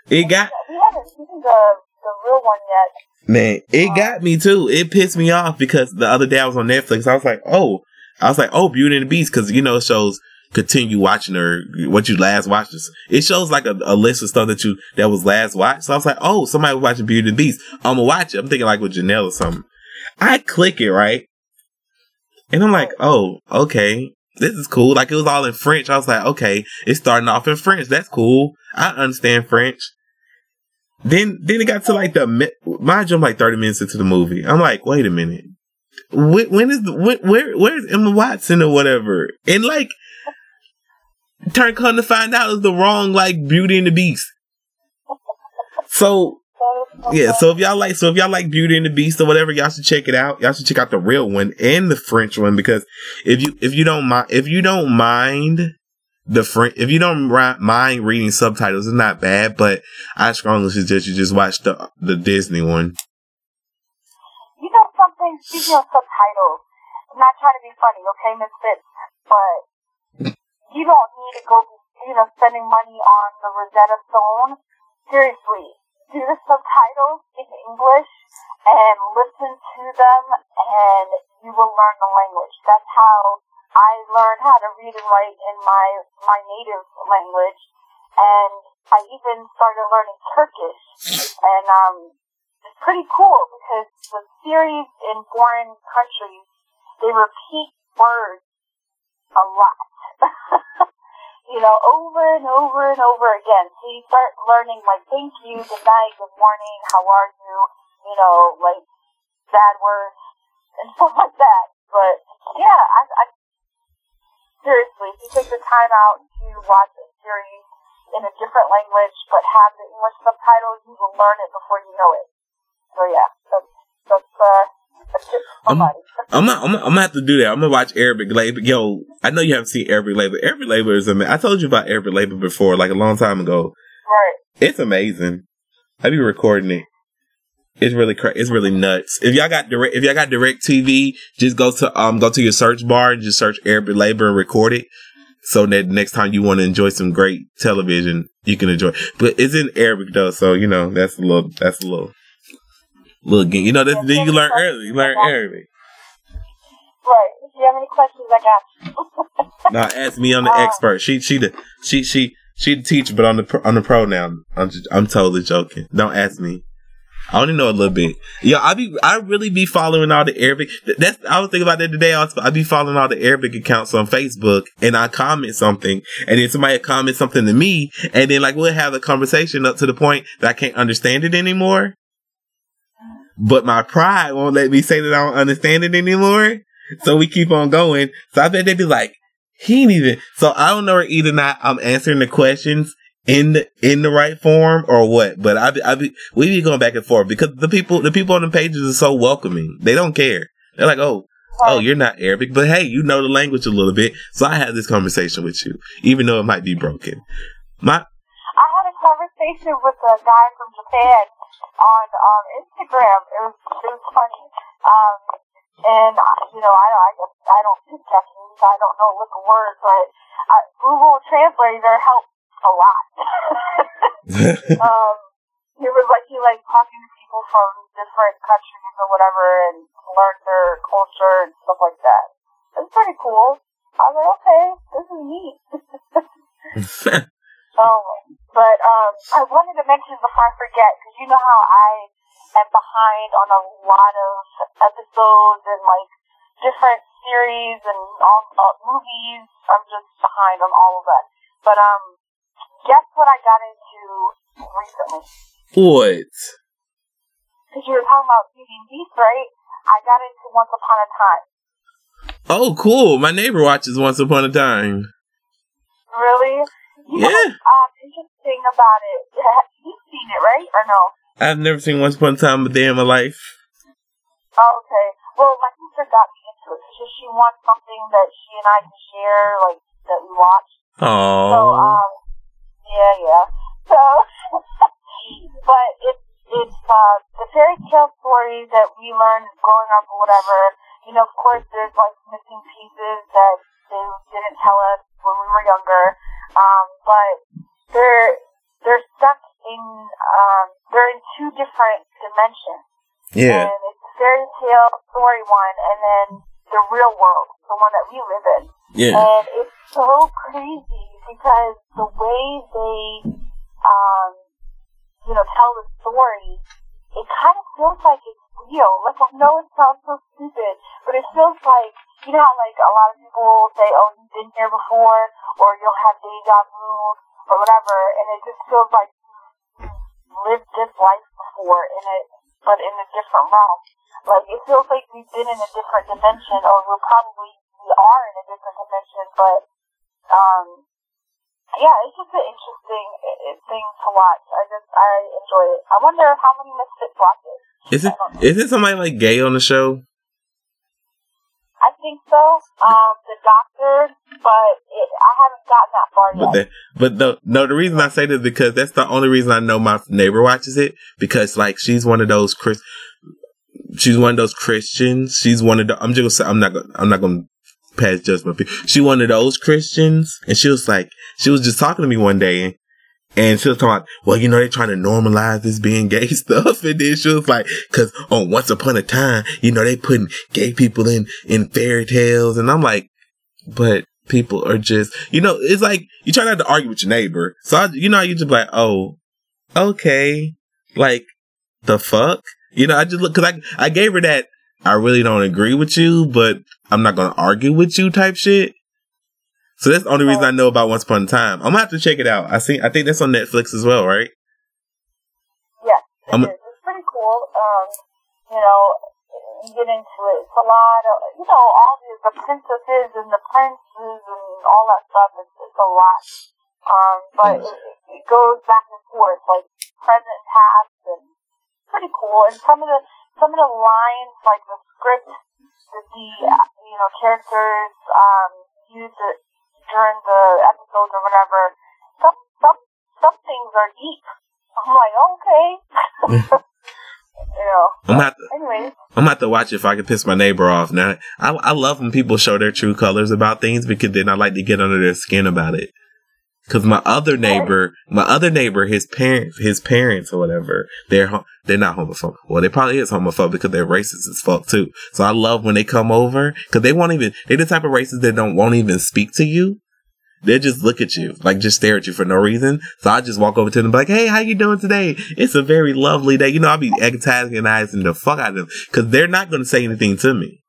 It got We haven't seen the, the real one yet. man, it uh, got me too. It pissed me off because the other day I was on Netflix. I was like, oh, I was like, oh, Beauty and the Beast because you know it shows continue watching or what you last watched. It shows like a, a, list of stuff that you that was last watched. So I was like, oh, somebody was watching Beauty and the Beast. I'm gonna watch it. I'm thinking like with Janelle or something. I click it right, and I'm like, oh, okay, this is cool. Like it was all in French. I was like, okay, it's starting off in French. That's cool. I understand French. Then, then it got to like the mind you, I'm like 30 minutes into the movie. I'm like, wait a minute. When, is the, when, where where's Emma Watson or whatever? And like, turn come to find out is the wrong like Beauty and the Beast. So yeah, so if y'all like, so if y'all like Beauty and the Beast or whatever, y'all should check it out. Y'all should check out the real one and the French one because if you if you don't mind if you don't mind the French if you don't mind reading subtitles, it's not bad. But I strongly suggest you just watch the the Disney one. You know something? Speaking of subtitles, I'm not trying to be funny, okay, Miss Fitz, but you don't need to go, you know, spending money on the Rosetta Stone. Seriously, do the subtitles in English and listen to them and you will learn the language. That's how I learned how to read and write in my, my native language. And I even started learning Turkish. And, um, it's pretty cool because the series in foreign countries, they repeat words a lot. you know, over and over and over again. So you start learning like thank you, good night, good morning, how are you, you know, like bad words and stuff like that. But yeah, I, I seriously, if you take the time out to watch a series in a different language but have the English subtitles, you will learn it before you know it. So yeah, that's that's uh I'm, I'm, not, I'm, I'm gonna have to do that. I'm gonna watch Arabic labor. Yo, I know you haven't seen Arabic labor. Arabic labor is amazing. I told you about Arabic labor before, like a long time ago. Right. It's amazing. I be recording it. It's really cra- it's really nuts. If y'all got direct, if y'all got DirecTV, just go to um go to your search bar and just search Arabic labor and record it. So that next time you want to enjoy some great television, you can enjoy. But it's in Arabic though, so you know that's a little that's a little little game. You know, then you learn early. You learn early. Right. If you have any questions, I got now, ask me. I'm the uh, expert. She, she, the, she, she, she the teacher, but on the on the pro now. I'm just, I'm totally joking. Don't ask me. I only know a little bit. Yeah, I be I really be following all the Arabic. That's I was thinking about that today. I, was, I be following all the Arabic accounts on Facebook, and I comment something, and then somebody comment something to me, and then like we'll have a conversation up to the point that I can't understand it anymore but my pride won't let me say that I don't understand it anymore. So we keep on going. So I bet they'd be like, he ain't even. So I don't know either not I'm answering the questions in the in the right form or what. But I be, I be we be going back and forth because the people the people on the pages are so welcoming. They don't care. They're like, oh. Oh, you're not Arabic, but hey, you know the language a little bit. So I had this conversation with you, even though it might be broken. My I had a conversation with a guy from Japan on um, Instagram. It was it was funny. Um, and you know, I I just I don't speak Japanese, I don't know what the words, but uh, Google Translator helped a lot. um, it was like he like talking to people from different countries or whatever, and learned their culture and stuff like that. It's pretty cool. I was like, okay, this is neat. Oh, but um, I wanted to mention before I forget because you know how I am behind on a lot of episodes and like different series and all uh, movies. I'm just behind on all of that. But um, guess what I got into recently? What? Because you were talking about Beauty and Beast, right? I got into Once Upon a Time. Oh, cool! My neighbor watches Once Upon a Time. Really? Yeah. um, interesting about it. You've seen it, right? Or no? I've never seen Once Upon a Time a Day in my life. Oh, okay. Well, my sister got me into it because she wants something that she and I can share, like that we watch. Oh. So, um, yeah, yeah. So, but it's it's uh the fairy tale stories that we learned growing up or whatever. You know, of course, there's like missing pieces that they didn't tell us when we were younger. Um, but they're they're stuck in um, they're in two different dimensions. Yeah. And it's a fairy tale story one, and then the real world, the one that we live in. Yeah. And it's so crazy because the way they, um, you know, tell the story, it kind of feels like it's real. Like I know it sounds so stupid, but it feels like you know how like a lot of people say, "Oh, you've been here before," or you'll have deja vu or whatever, and it just feels like you lived this life before in it, but in a different realm. Like it feels like we've been in a different dimension, or we're probably we are in a different dimension, but um, yeah, it's just an interesting thing to watch. I just I enjoy it. I wonder how many misfits watch it. Is it is it somebody like gay on the show? I think so. Um, the doctor, but it, I haven't gotten that far but yet. The, but the no, the reason I say this because that's the only reason I know my neighbor watches it because like she's one of those Chris. She's one of those Christians. She's one of the. I'm just. Gonna say. I'm not. Gonna, I'm not gonna pass judgment. She one of those Christians, and she was like, she was just talking to me one day, and she was talking about, well, you know, they're trying to normalize this being gay stuff. And then she was like, cause on Once Upon a Time, you know, they putting gay people in, in fairy tales. And I'm like, but people are just, you know, it's like, you try not to argue with your neighbor. So, I, you know, you just like, oh, okay. Like, the fuck? You know, I just look, cause I, I gave her that, I really don't agree with you, but I'm not gonna argue with you type shit. So that's the only reason I know about Once Upon a Time. I'm gonna have to check it out. I see. I think that's on Netflix as well, right? Yes, it It's pretty cool. Um, you know, you get into it. It's a lot of, you know, all the, the princesses and the princes and all that stuff. It's, it's a lot. Um, but it, it goes back and forth, like present, past, and pretty cool. And some of the some of the lines, like the script that the you know characters um use it during the episodes or whatever. Some some some things are deep. I'm like, okay. you know. I'm gonna have to, I'm gonna have to watch if I can piss my neighbor off. Now, I I love when people show their true colors about things because then I like to get under their skin about it. Cause my other neighbor, my other neighbor, his parents, his parents or whatever, they're they're not homophobic. Well, they probably is homophobic because they're racist as fuck too. So I love when they come over because they won't even. They're the type of racists that don't won't even speak to you. They just look at you, like just stare at you for no reason. So I just walk over to them, like, "Hey, how you doing today? It's a very lovely day." You know, I'll be antagonizing the fuck out of them because they're not going to say anything to me.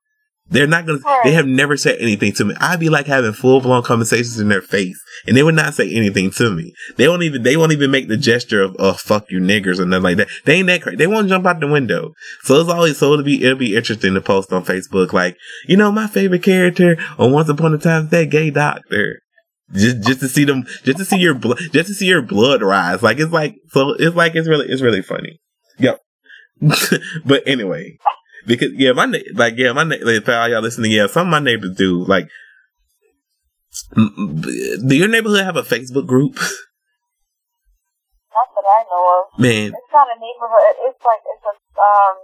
They're not going to. Right. They have never said anything to me. I'd be like having full blown conversations in their face, and they would not say anything to me. They won't even. They won't even make the gesture of "oh fuck you niggers" or nothing like that. They ain't that crazy. They won't jump out the window. So it's always so it'll be it'll be interesting to post on Facebook, like you know my favorite character on Once Upon a Time is that gay doctor. Just just to see them, just to see your blood, just to see your blood rise. Like it's like so. It's like it's really it's really funny. Yep. but anyway, because yeah, my like yeah, my like, for all y'all listening, yeah, some of my neighbors do like. Do your neighborhood have a Facebook group? not that I know of. Man, It's not a neighborhood. It's like it's a um,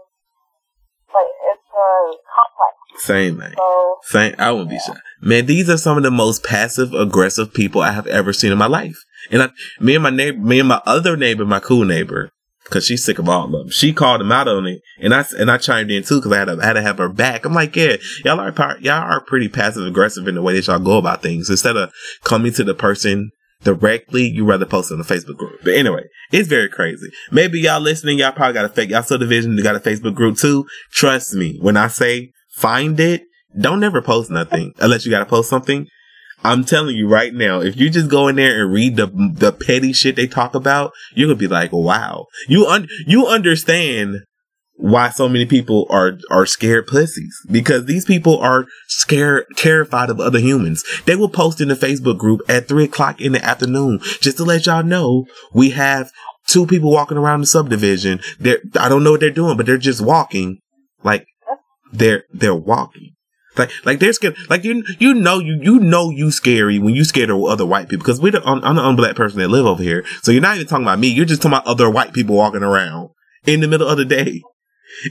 like it's a complex. same man. So Same. I wouldn't be shy. Man, these are some of the most passive aggressive people I have ever seen in my life. And I, me and my neighbor, me and my other neighbor, my cool neighbor, because she's sick of all of them. She called him out on it, and I and I chimed in too because I had to, I had to have her back. I'm like, yeah, y'all are y'all are pretty passive aggressive in the way that y'all go about things. Instead of coming to the person directly, you rather post on the Facebook group. But anyway, it's very crazy. Maybe y'all listening, y'all probably got a fake y'all subdivision, you got a Facebook group too. Trust me, when I say find it, don't never post nothing unless you got to post something. I'm telling you right now, if you just go in there and read the the petty shit they talk about, you're gonna be like, wow, you un- you understand why so many people are are scared pussies because these people are scared, terrified of other humans. They will post in the Facebook group at three o'clock in the afternoon just to let y'all know we have two people walking around the subdivision. They're I don't know what they're doing, but they're just walking, like they're they're walking. Like, like they're scared. Like you, you know, you, you know, you scary when you scared of other white people. Because we're the, I'm, the unblack person that live over here. So you're not even talking about me. You're just talking about other white people walking around in the middle of the day.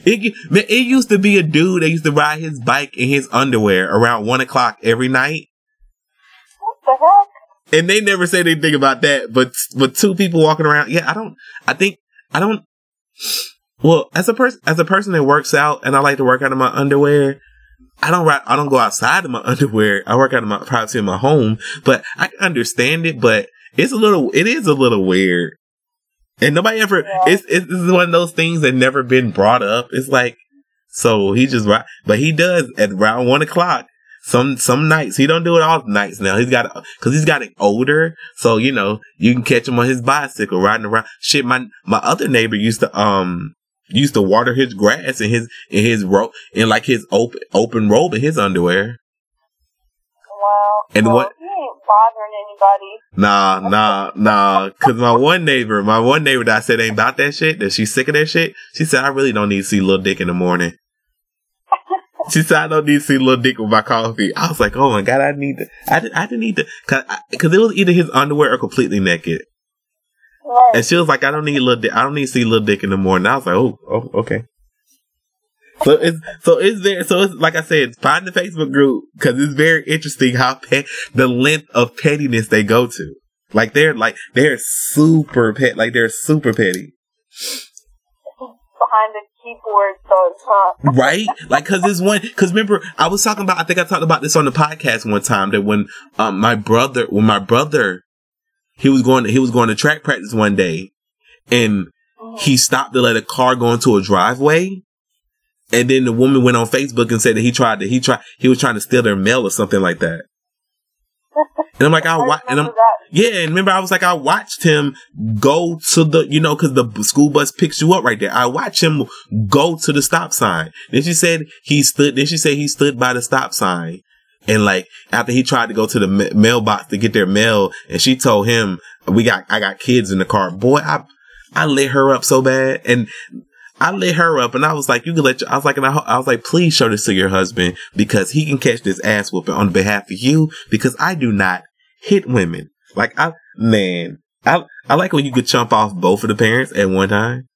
It, man, it used to be a dude that used to ride his bike in his underwear around one o'clock every night. what the heck? And they never said anything about that. But, but two people walking around. Yeah, I don't, I think, I don't, well, as a person, as a person that works out and I like to work out in my underwear, I don't I don't go outside in my underwear. I work out in my privacy in my home, but I can understand it. But it's a little, it is a little weird. And nobody ever, yeah. it's, it's one of those things that never been brought up. It's like, so he just, but he does at around one o'clock. Some, some nights, he don't do it all nights now. He's got, cause he's got gotten older. So, you know, you can catch him on his bicycle riding around. Shit, my, my other neighbor used to, um, used to water his grass in his, in his robe, in like his open, open robe in his underwear. Wow. And well, what, bothering anybody. Nah, nah, nah. Cause my one neighbor, my one neighbor that I said ain't about that shit, that she's sick of that shit, she said, I really don't need to see little dick in the morning. she said, I don't need to see little dick with my coffee. I was like, oh my God, I need to, I, I didn't need to, cause, I, cause it was either his underwear or completely naked. Right. And she was like, I don't need little dick, I don't need to see little dick in the morning. I was like, oh, oh, okay. So it's so it's there. So it's like I said, find the Facebook group because it's very interesting how the length of pettiness they go to. Like they're like they're super pet, like they're super petty. Behind the keyboard, so it's not right. Like because there's one. Because remember, I was talking about. I think I talked about this on the podcast one time that when um my brother, when my brother, he was going, to, he was going to track practice one day, and he stopped to let a car go into a driveway and then the woman went on Facebook and said that he tried to he tried he was trying to steal their mail or something like that. And I'm like, I wa- and I'm yeah, and remember I was like, I watched him go to the you know because the school bus picks you up right there. I watched him go to the stop sign. Then she said he stood. Then she said he stood by the stop sign. And like after he tried to go to the ma- mailbox to get their mail, and she told him, "We got, I got kids in the car." Boy, I, I lit her up so bad. And I lit her up and I was like, you can let your, I was like, and I, I, was like, please show this to your husband because he can catch this ass whooping on behalf of you because I do not hit women. Like I, man, I, I like when you could chump off both of the parents at one time.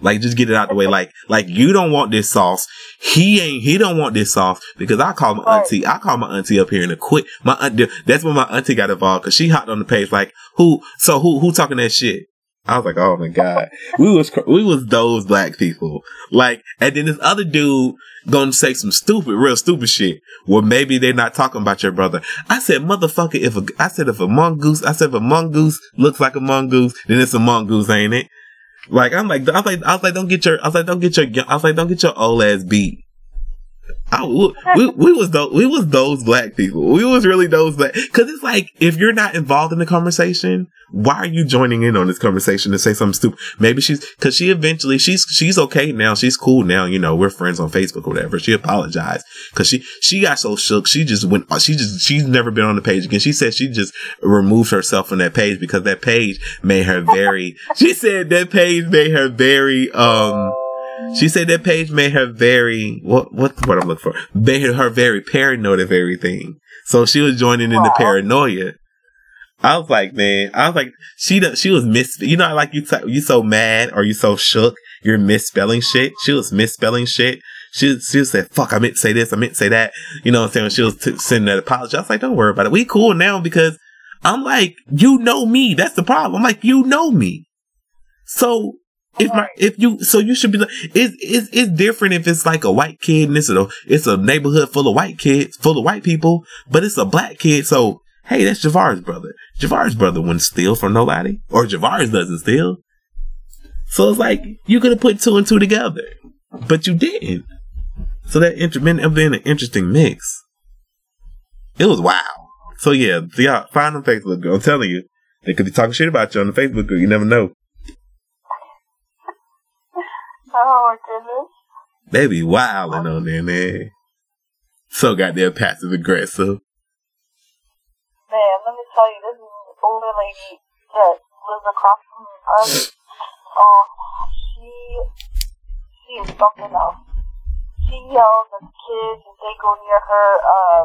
Like just get it out the way. Like, like you don't want this sauce. He ain't, he don't want this sauce because I call my auntie, I call my auntie up here in a quick, my auntie, that's when my auntie got involved because she hopped on the page like, who, so who, who talking that shit? I was like, oh my god, we was we was those black people. Like, and then this other dude gonna say some stupid, real stupid shit. Well, maybe they're not talking about your brother. I said, motherfucker, if a, I said if a mongoose, I said if a mongoose looks like a mongoose, then it's a mongoose, ain't it? Like, I'm like, I was like, I was like, don't get your, I was like, don't get your, I was like, don't get your old ass beat. I, we, we was those we was those black people. We was really those black because it's like if you're not involved in the conversation, why are you joining in on this conversation to say something stupid? Maybe she's because she eventually she's she's okay now. She's cool now. You know, we're friends on Facebook or whatever. She apologized because she she got so shook. She just went. She just she's never been on the page again. She said she just removed herself from that page because that page made her very. she said that page made her very um she said that page made her very what what what I'm looking for made her very paranoid of everything. So she was joining in the paranoia. I was like, man, I was like, she she was miss. You know, like you t- you so mad or you so shook, you're misspelling shit. She was misspelling shit. She she said, "Fuck, I meant to say this, I meant to say that." You know what I'm saying? She was t- sending that apology. I was like, "Don't worry about it. We cool now because I'm like, you know me. That's the problem. I'm like, you know me. So if my if you so you should be like it's it's it's different if it's like a white kid and it's a it's a neighborhood full of white kids full of white people but it's a black kid so hey that's Javar's brother. Javar's brother wouldn't steal from nobody or Javaris doesn't steal. So it's like you could have put two and two together but you didn't. So that inter- been an interesting mix. It was wow so yeah y'all find on Facebook I'm telling you they could be talking shit about you on the Facebook group you never know Oh my goodness. They be wilding on there, man. So goddamn passive aggressive. Man, let me tell you, this is an older lady that lives across from us. Oh, she, she is else. She yells at the kids as they go near her, uh,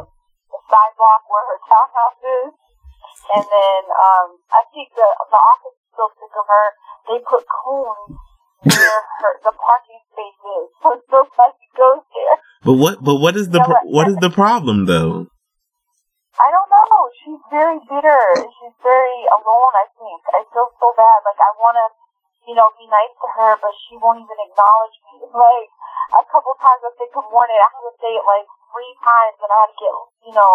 the sidewalk where her townhouse is. And then, um, I think the, the office is so sick of her, they put cones where her, the parking space is. So nobody goes there. But what? But what is the pro- what is the problem though? I don't know. She's very bitter. She's very alone. I think I feel so bad. Like I want to you know, be nice to her, but she won't even acknowledge me. Like, a couple times I say good morning, I had to say it like three times and I had to get, you know,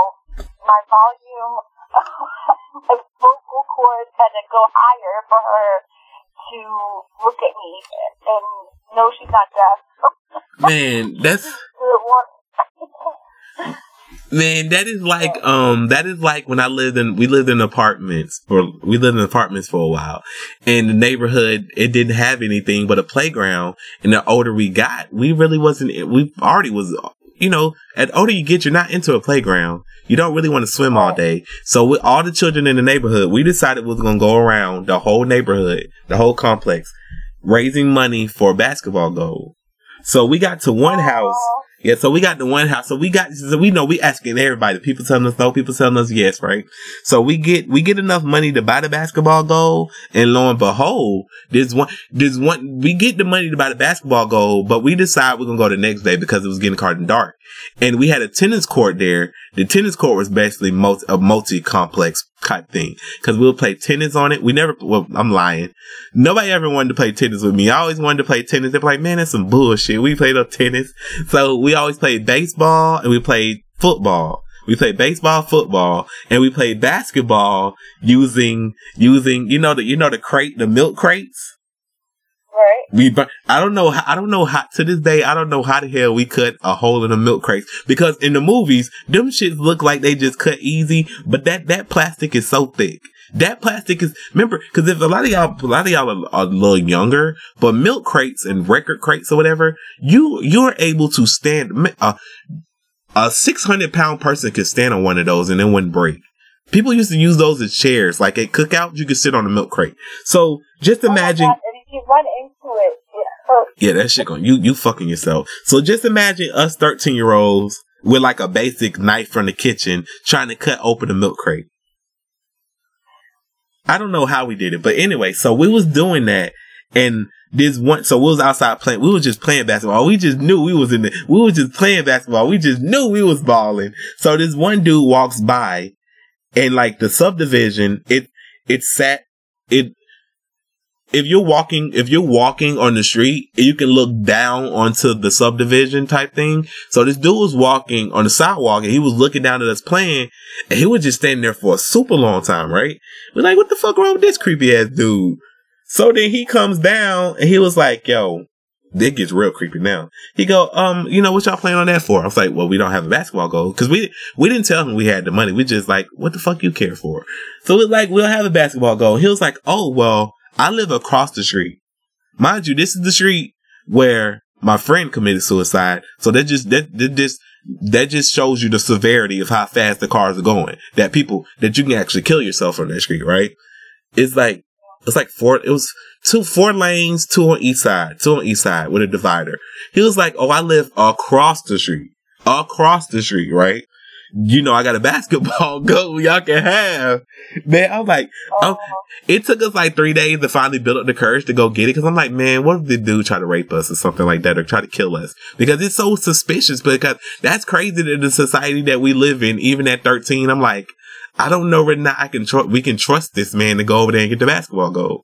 my volume, my vocal cords had to go higher for her to look at me and know she's not deaf. Man, that's Man, that is like um that is like when I lived in we lived in apartments or we lived in apartments for a while. And the neighborhood it didn't have anything but a playground. And the older we got, we really wasn't we already was you know, at older you get, you're not into a playground. You don't really want to swim all oh. day. So with all the children in the neighborhood, we decided we was gonna go around the whole neighborhood, the whole complex, raising money for basketball goal. So we got to one house yeah, so we got the one house. So we got, so we know we asking everybody. People telling us no, people telling us yes, right? So we get, we get enough money to buy the basketball goal. And lo and behold, there's one, there's one, we get the money to buy the basketball goal, but we decide we're going to go the next day because it was getting kind of dark. And we had a tennis court there. The tennis court was basically multi, a multi-complex type thing. Cause we'll play tennis on it. We never, well, I'm lying. Nobody ever wanted to play tennis with me. I always wanted to play tennis. They're like, man, that's some bullshit. We played up tennis. So we always played baseball and we played football. We played baseball, football, and we played basketball using, using, you know, the, you know, the crate, the milk crates. Right. We, I don't know. I don't know how to this day. I don't know how the hell we cut a hole in a milk crate because in the movies, them shits look like they just cut easy, but that that plastic is so thick. That plastic is remember because if a lot of y'all, a lot of y'all are, are, a little younger, but milk crates and record crates or whatever, you you're able to stand. Uh, a six hundred pound person could stand on one of those and it wouldn't break. People used to use those as chairs, like at cookouts, you could sit on a milk crate. So just oh imagine. Oh you run into it, it hurts. Yeah, that shit going you you fucking yourself. So just imagine us thirteen year olds with like a basic knife from the kitchen trying to cut open a milk crate. I don't know how we did it, but anyway, so we was doing that and this one, so we was outside playing, we was just playing basketball. We just knew we was in the, we was just playing basketball. We just knew we was balling. So this one dude walks by and like the subdivision, it, it sat, it, if you're walking, if you're walking on the street, you can look down onto the subdivision type thing. So this dude was walking on the sidewalk and he was looking down at us playing and he was just standing there for a super long time, right? We're like, what the fuck wrong with this creepy ass dude? So then he comes down and he was like, yo, this gets real creepy now. He go, um, you know, what y'all playing on that for? I was like, well, we don't have a basketball goal because we we didn't tell him we had the money. We just like, what the fuck you care for? So it's like, we'll have a basketball goal. He was like, oh well, I live across the street. Mind you, this is the street where my friend committed suicide. So that just, that, that just, that just shows you the severity of how fast the cars are going. That people, that you can actually kill yourself on that street, right? It's like, it's like four, it was two, four lanes, two on each side, two on each side with a divider. He was like, Oh, I live across the street, across the street, right? You know, I got a basketball goal y'all can have. Man, I'm like, oh. it took us like three days to finally build up the courage to go get it. Cause I'm like, man, what if the dude try to rape us or something like that or try to kill us? Because it's so suspicious because that's crazy in the society that we live in. Even at 13, I'm like, I don't know whether or not I can trust, we can trust this man to go over there and get the basketball goal.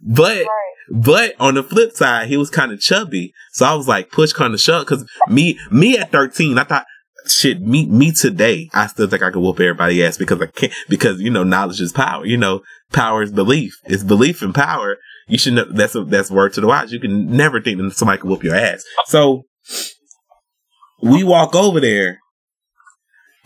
But, but on the flip side, he was kind of chubby. So I was like, push kind of shove. Cause me, me at 13, I thought, shit, me, me today, I still think I could whoop everybody ass because I can't, because, you know, knowledge is power. You know, power is belief. It's belief and power. You should know, that's, a, that's word to the wise. You can never think that somebody can whoop your ass. So, we walk over there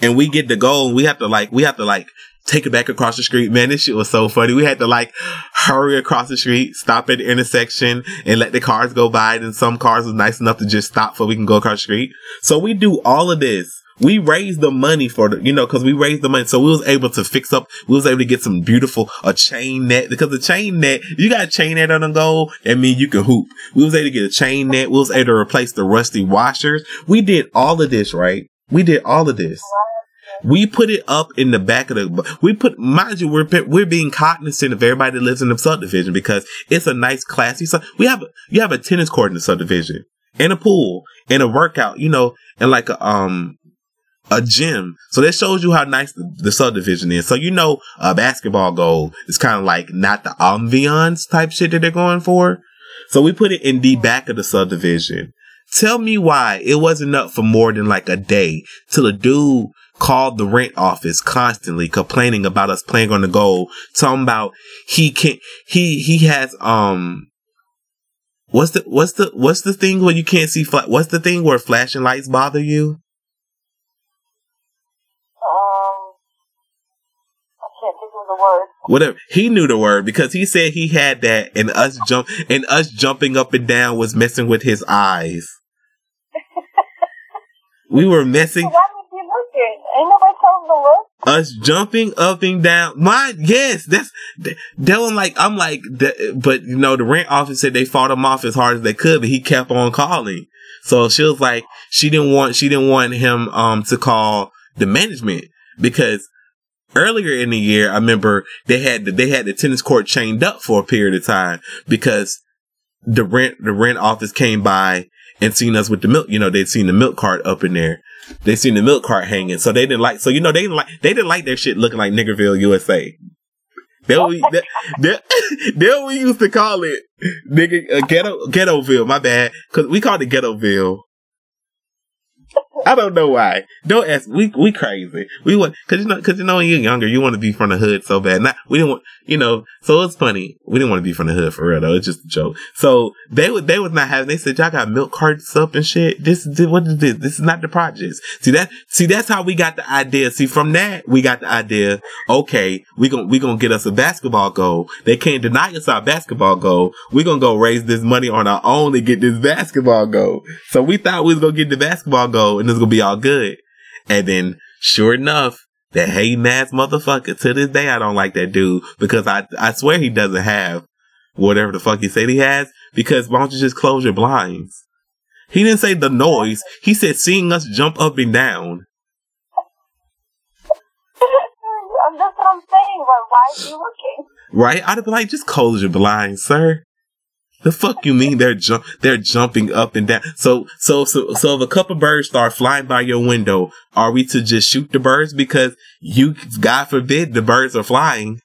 and we get the goal and we have to like, we have to like take it back across the street. Man, this shit was so funny. We had to like hurry across the street, stop at the intersection and let the cars go by. And some cars was nice enough to just stop so we can go across the street. So we do all of this. We raised the money for the, you know, cause we raised the money. So we was able to fix up, we was able to get some beautiful, a chain net because the chain net, you got a chain net on the goal. That means you can hoop. We was able to get a chain net. We was able to replace the rusty washers. We did all of this, right? We did all of this. We put it up in the back of the, we put, mind you, we're, we're being cognizant of everybody that lives in the subdivision because it's a nice, classy, so we have, you have a tennis court in the subdivision and a pool and a workout, you know, and like a, um, a gym. So that shows you how nice the, the subdivision is. So you know a basketball goal is kind of like not the ambiance type shit that they're going for. So we put it in the back of the subdivision. Tell me why it wasn't up for more than like a day till a dude called the rent office constantly complaining about us playing on the goal, talking about he can't, he, he has, um, what's the, what's the, what's the thing where you can't see, fla- what's the thing where flashing lights bother you? Um I can't think of the word. Whatever. He knew the word because he said he had that and us jump and us jumping up and down was messing with his eyes. we were messing. Why was Ain't nobody him to look. Us jumping up and down. My yes, that's that one. Like I'm like, that, but you know, the rent office said they fought him off as hard as they could, but he kept on calling. So she was like, she didn't want, she didn't want him um to call the management because earlier in the year, I remember they had the, they had the tennis court chained up for a period of time because the rent the rent office came by and seen us with the milk. You know, they'd seen the milk cart up in there. They seen the milk cart hanging, so they didn't like. So you know, they didn't like they didn't like their shit looking like Niggerville, USA. That we that we used to call it, nigga, uh, ghetto ghettoville. My bad, because we called it ghettoville I don't know why. Don't ask. We we crazy. We want because you know because you know when you're younger, you want to be from the hood so bad. Not we didn't want you know. So it's funny. We didn't want to be from the hood for real though. It's just a joke. So they would they was not having. They said y'all got milk carts up and shit. This is what is this? This is not the projects. See that? See that's how we got the idea. See from that we got the idea. Okay, we gonna we gonna get us a basketball goal. They can't deny us our basketball goal. We gonna go raise this money on our own to get this basketball goal. So we thought we was gonna get the basketball goal and it's gonna be all good. And then sure enough, that hating ass motherfucker to this day I don't like that dude because I I swear he doesn't have whatever the fuck he said he has because why don't you just close your blinds? He didn't say the noise. He said seeing us jump up and down. That's what I'm saying. But why are you looking? Right? I'd be like, just close your blinds, sir. The fuck you mean they're jump they're jumping up and down? So so so so if a couple birds start flying by your window, are we to just shoot the birds because you God forbid the birds are flying?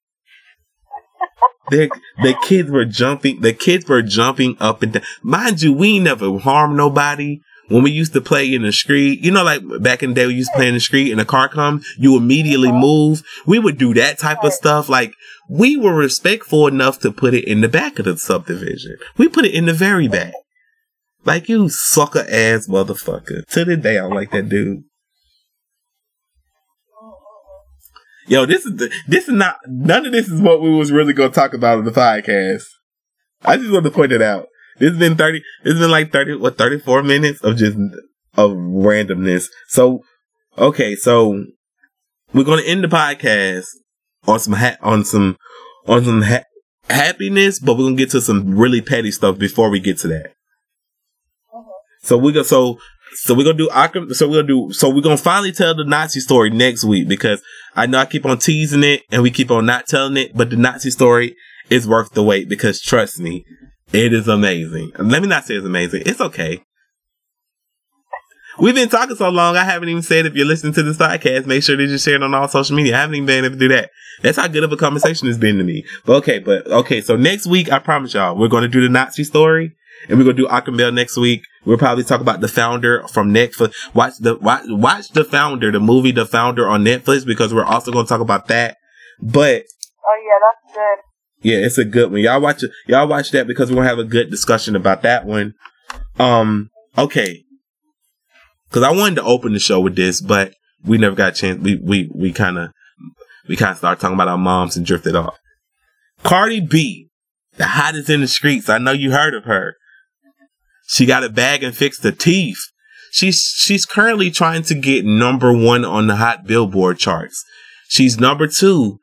the the kids were jumping the kids were jumping up and down. Mind you, we never harmed nobody when we used to play in the street, you know, like back in the day, we used to play in the street and a car come, you immediately move. We would do that type of stuff. Like we were respectful enough to put it in the back of the subdivision. We put it in the very back. Like you sucker ass motherfucker. To the day, I don't like that dude. Yo, this is the, this is not none of this is what we was really gonna talk about in the podcast. I just want to point it out. It's been 30, it's been like 30, what, 34 minutes of just, of randomness. So, okay, so we're going to end the podcast on some, ha- on some, on some ha- happiness, but we're going to get to some really petty stuff before we get to that. Uh-huh. So we go, so, so we're gonna do so we're gonna do so we're gonna finally tell the Nazi story next week because I know I keep on teasing it and we keep on not telling it, but the Nazi story is worth the wait because trust me, it is amazing. Let me not say it's amazing. It's okay. We've been talking so long, I haven't even said if you're listening to this podcast, make sure that you share it on all social media. I haven't even been able to do that. That's how good of a conversation it's been to me. But okay, but okay, so next week, I promise y'all, we're going to do the Nazi story and we're going to do Akambel next week. We'll probably talk about the founder from Netflix. Watch the, watch, watch the founder, the movie, the founder on Netflix because we're also going to talk about that. But. Oh yeah, that's good. Yeah, it's a good one. Y'all watch it. Y'all watch that because we're gonna have a good discussion about that one. Um, okay. Cause I wanted to open the show with this, but we never got a chance. We, we, we kind of, we kind of started talking about our moms and drifted off. Cardi B, the hottest in the streets. I know you heard of her. She got a bag and fixed her teeth. She's, she's currently trying to get number one on the hot billboard charts. She's number two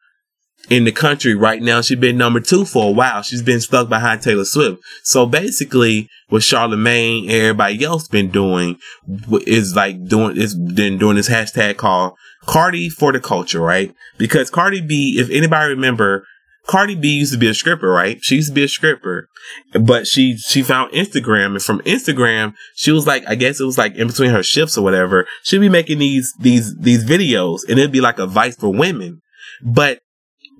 in the country right now. She's been number two for a while. She's been stuck behind Taylor Swift. So basically, what Charlamagne and everybody else been doing is like doing is then doing this hashtag called Cardi for the culture, right? Because Cardi B, if anybody remember, Cardi B used to be a stripper, right? She used to be a stripper, but she she found Instagram, and from Instagram, she was like, I guess it was like in between her shifts or whatever, she'd be making these these these videos, and it'd be like advice for women. But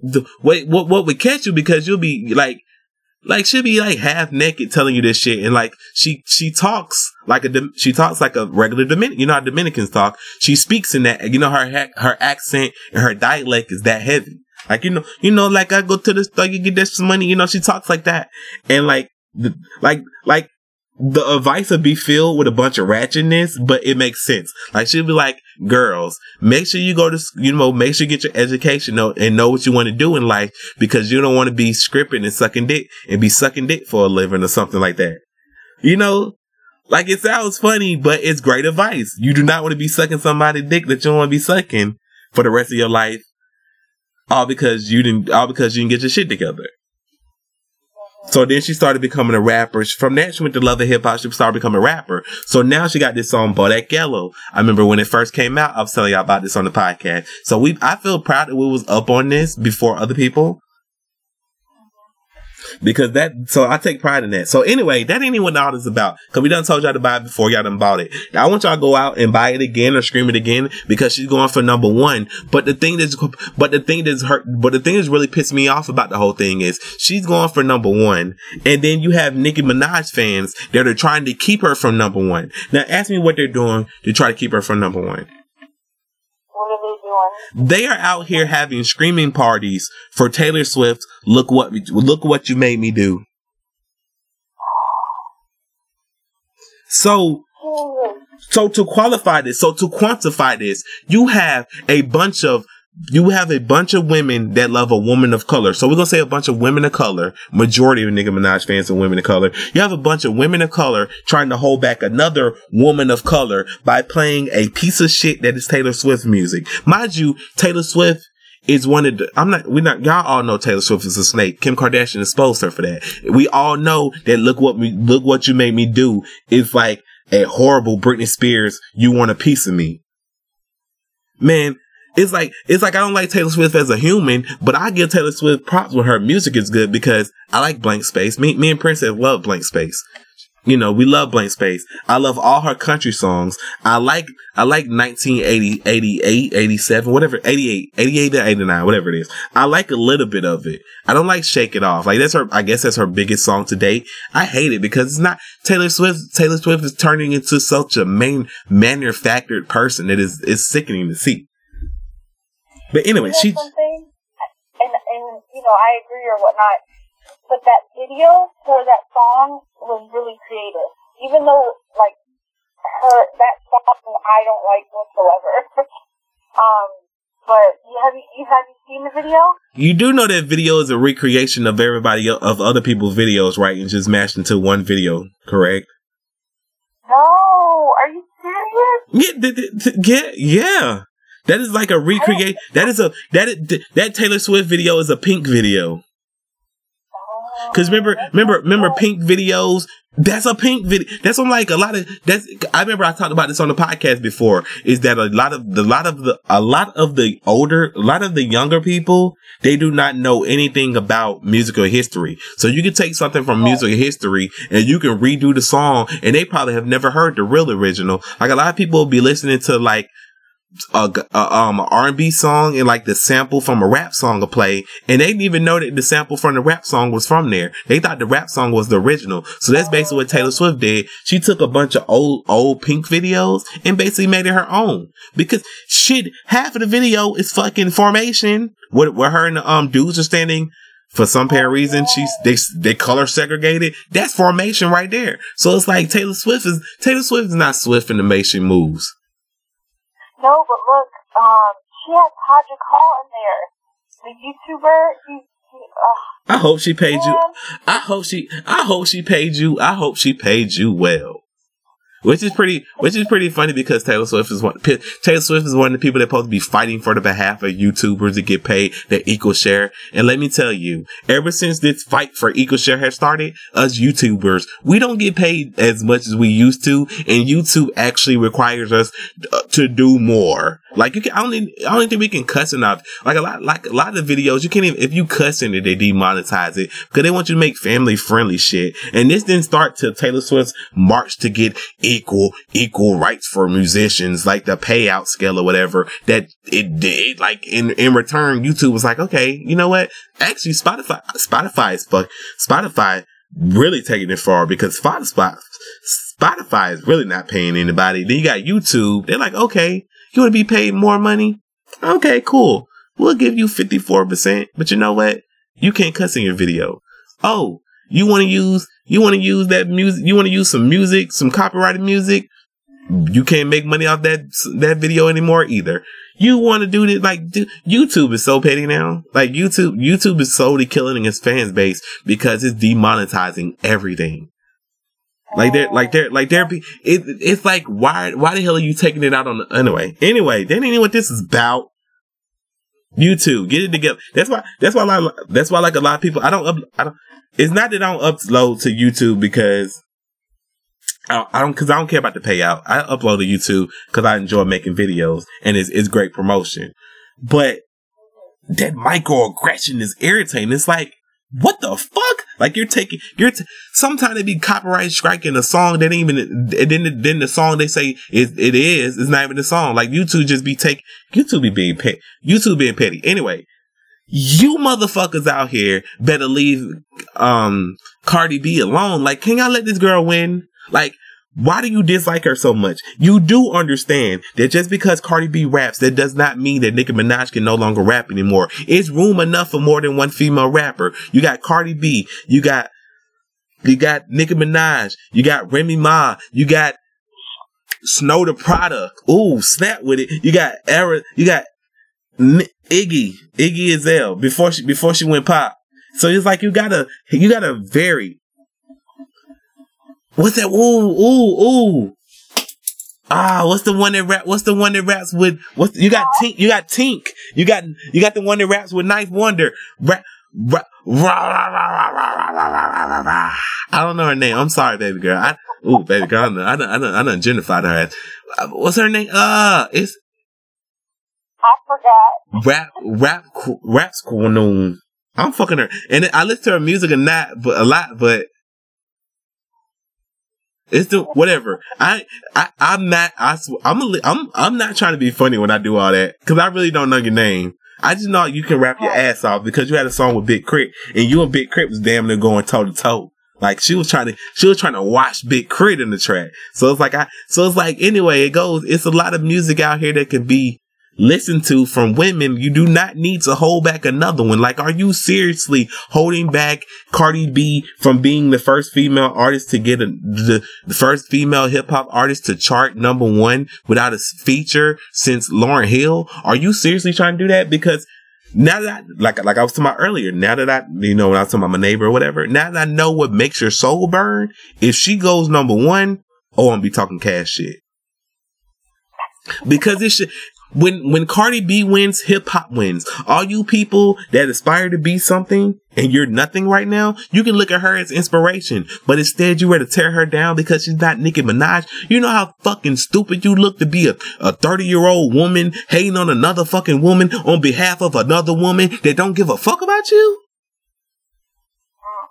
the, wait, what what would catch you because you'll be like. Like she'll be like half naked telling you this shit, and like she she talks like a she talks like a regular Dominican. You know how Dominicans talk. She speaks in that. You know her her accent and her dialect is that heavy. Like, you know, you know, like I go to the store, you get this money, you know, she talks like that. And like, the, like, like, the advice would be filled with a bunch of ratchetness, but it makes sense. Like she'll be like, girls, make sure you go to, you know, make sure you get your education and know what you want to do in life because you don't want to be scripting and sucking dick and be sucking dick for a living or something like that. You know, like it sounds funny, but it's great advice. You do not want to be sucking somebody's dick that you don't want to be sucking for the rest of your life all because you didn't all because you didn't get your shit together. So then she started becoming a rapper. From that, she went to Love and Hip Hop. She started becoming a rapper. So now she got this song, Bodak Yellow. I remember when it first came out, I was telling y'all about this on the podcast. So we, I feel proud that we was up on this before other people because that. So I take pride in that. So anyway, that ain't even what all this about. Cause we done told y'all to buy it before y'all done bought it. I want y'all to go out and buy it again or scream it again because she's going for number one. But the thing that's, but the thing that's hurt, but the thing that's really pissed me off about the whole thing is she's going for number one, and then you have Nicki Minaj fans that are trying to keep her from number one. Now ask me what they're doing to try to keep her from number one. They are out here having screaming parties for Taylor Swift. Look what look what you made me do. So so to qualify this, so to quantify this, you have a bunch of you have a bunch of women that love a woman of color. So we're gonna say a bunch of women of color. Majority of Nicki Minaj fans are women of color. You have a bunch of women of color trying to hold back another woman of color by playing a piece of shit that is Taylor Swift music. Mind you, Taylor Swift is one of the, I'm not, we're not, y'all all know Taylor Swift is a snake. Kim Kardashian exposed her for that. We all know that look what we, look what you made me do is like a horrible Britney Spears, you want a piece of me. Man, it's like it's like I don't like Taylor Swift as a human, but I give Taylor Swift props when her music is good because I like Blank Space. Me, me and Princess love Blank Space. You know, we love Blank Space. I love all her country songs. I like, I like 1980, 88, 87, whatever, 88, 88 to 89, whatever it is. I like a little bit of it. I don't like Shake It Off. Like that's her, I guess that's her biggest song to date. I hate it because it's not Taylor Swift. Taylor Swift is turning into such a main manufactured person that is, is sickening to see. But anyway, she. Something, and and you know I agree or whatnot, but that video for that song was really creative. Even though like her that song I don't like whatsoever. um, but you have you, have you seen the video? You do know that video is a recreation of everybody of other people's videos, right? And just mashed into one video, correct? No, are you serious? Yeah, yeah, yeah. That is like a recreate. That is a that is, that Taylor Swift video is a Pink video. Oh, Cause remember, remember, remember Pink videos. That's a Pink video. That's on like a lot of. That's. I remember I talked about this on the podcast before. Is that a lot of the lot of the a lot of the older, a lot of the younger people, they do not know anything about musical history. So you can take something from musical history and you can redo the song, and they probably have never heard the real original. Like a lot of people will be listening to like a, a um R&B song and like the sample from a rap song to play and they didn't even know that the sample from the rap song was from there. They thought the rap song was the original. So that's basically what Taylor Swift did. She took a bunch of old old Pink videos and basically made it her own because shit half of the video is fucking formation where, where her and the um dudes are standing for some apparent reason she's they they color segregated. That's formation right there. So it's like Taylor Swift is Taylor Swift is not swift in the making moves. No, but look, um, she has Todrick Hall in there. The YouTuber, he, he uh, I hope she paid man. you. I hope she. I hope she paid you. I hope she paid you well. Which is pretty, which is pretty funny because Taylor Swift is one. Taylor Swift is one of the people that supposed to be fighting for the behalf of YouTubers to get paid their equal share. And let me tell you, ever since this fight for equal share has started, us YouTubers, we don't get paid as much as we used to, and YouTube actually requires us uh, to do more. Like you can, I don't, I don't think we can cuss enough. Like a lot, like a lot of the videos, you can't even, if you cuss in it, they demonetize it because they want you to make family friendly shit. And this didn't start till Taylor Swift's march to get equal, equal rights for musicians, like the payout scale or whatever that it did. Like in, in return, YouTube was like, okay, you know what? Actually, Spotify, Spotify is fuck, Spotify really taking it far because Spotify, Spotify is really not paying anybody. Then you got YouTube. They're like, okay, you want to be paid more money? Okay, cool. We'll give you 54%, but you know what? You can't cuss in your video. Oh, you want to use, you want to use that music, you want to use some music, some copyrighted music? You can't make money off that, that video anymore either. You want to do this, like, YouTube is so petty now. Like, YouTube, YouTube is slowly killing its fans base because it's demonetizing everything. Like they're like they're like they're it, it's like why why the hell are you taking it out on the anyway anyway that ain't what this is about. YouTube get it together. That's why that's why like that's why like a lot of people I don't up, I don't. It's not that I don't upload to YouTube because I don't, I don't cause I don't care about the payout. I upload to YouTube because I enjoy making videos and it's it's great promotion. But that microaggression is irritating. It's like what the fuck? Like you're taking, you're, t- sometimes they be copyright striking a song that ain't even, then, then the song they say it, it is, is not even the song. Like YouTube just be take, YouTube be being petty, YouTube being petty. Anyway, you motherfuckers out here better leave, um, Cardi B alone. Like, can y'all let this girl win? Like, why do you dislike her so much? You do understand that just because Cardi B raps, that does not mean that Nicki Minaj can no longer rap anymore. It's room enough for more than one female rapper. You got Cardi B, you got, you got Nicki Minaj, you got Remy Ma, you got Snow the Product. Ooh, snap with it. You got Era, you got N- Iggy, Iggy Azalea before she, before she went pop. So it's like you gotta, you gotta vary What's that? Ooh, ooh, ooh. Ah, what's the one that rap? What's the one that raps with? What you got? Tink, you got Tink. You got you got the one that raps with Ninth Wonder. I don't know her name. I'm sorry, baby girl. I, ooh, baby girl. I done, I done, I done, I done gentrified her ass. What's her name? Uh, it's. I forgot. Rap, rap, rap school I'm fucking her, and I listen to her music a lot, but a lot, but it's the whatever. I I I'm not. I I'm a, I'm I'm not trying to be funny when I do all that because I really don't know your name. I just know you can rap your oh. ass off because you had a song with Big K.R.I.T. and you and Big K.R.I.T. was damn near going toe to toe. Like she was trying to, she was trying to watch Big K.R.I.T. in the track. So it's like I, so it's like anyway, it goes. It's a lot of music out here that can be listen to from women, you do not need to hold back another one. Like, are you seriously holding back Cardi B from being the first female artist to get a, the, the first female hip hop artist to chart number one without a feature since Lauryn Hill? Are you seriously trying to do that? Because now that I, like like I was talking about earlier, now that I you know when I was talking about my neighbor or whatever, now that I know what makes your soul burn, if she goes number one, oh, I'm be talking cash shit. Because it should when when Cardi B wins, hip hop wins. All you people that aspire to be something and you're nothing right now, you can look at her as inspiration. But instead, you were to tear her down because she's not Nicki Minaj. You know how fucking stupid you look to be a, a 30 year old woman hating on another fucking woman on behalf of another woman that don't give a fuck about you?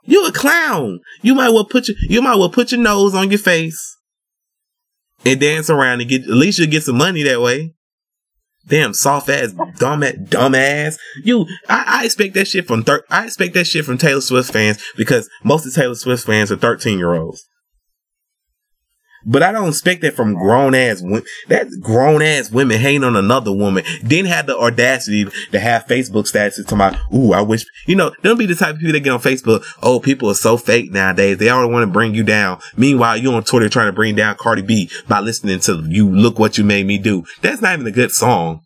You a clown. You might well put your, you might well put your nose on your face and dance around and get, at least you'll get some money that way. Damn soft ass, dumb ass, dumb ass. You, I, I expect that shit from thir- I expect that shit from Taylor Swift fans because most of Taylor Swift fans are 13 year olds. But I don't expect that from grown ass women. That grown ass women hating on another woman. Didn't have the audacity to have Facebook statuses to my, ooh, I wish, you know, don't be the type of people that get on Facebook. Oh, people are so fake nowadays. They always want to bring you down. Meanwhile, you on Twitter trying to bring down Cardi B by listening to you look what you made me do. That's not even a good song.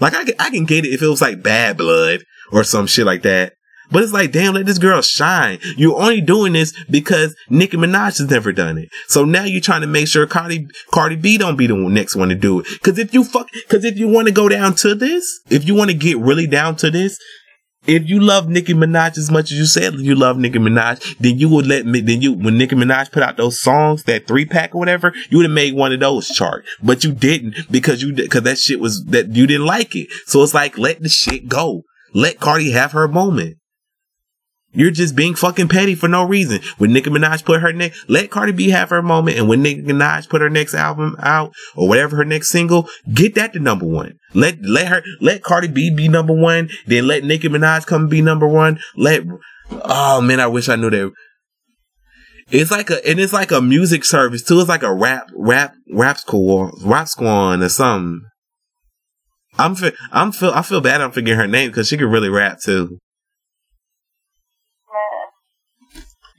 Like I I can get it if it was like bad blood or some shit like that. But it's like, damn, let this girl shine. You're only doing this because Nicki Minaj has never done it. So now you're trying to make sure Cardi, Cardi B don't be the next one to do it. Cause if you fuck, cause if you want to go down to this, if you want to get really down to this, if you love Nicki Minaj as much as you said you love Nicki Minaj, then you would let me, then you, when Nicki Minaj put out those songs, that three pack or whatever, you would have made one of those chart. But you didn't because you, because that shit was, that you didn't like it. So it's like, let the shit go. Let Cardi have her moment. You're just being fucking petty for no reason. When Nicki Minaj put her next, let Cardi B have her moment. And when Nicki Minaj put her next album out or whatever her next single, get that to number one. Let, let her, let Cardi B be number one. Then let Nicki Minaj come be number one. Let, oh man, I wish I knew that. It's like a, and it's like a music service too. It's like a rap, rap, rap school, rap squad or something. I'm, I'm feel, I feel bad I'm forgetting her name because she could really rap too.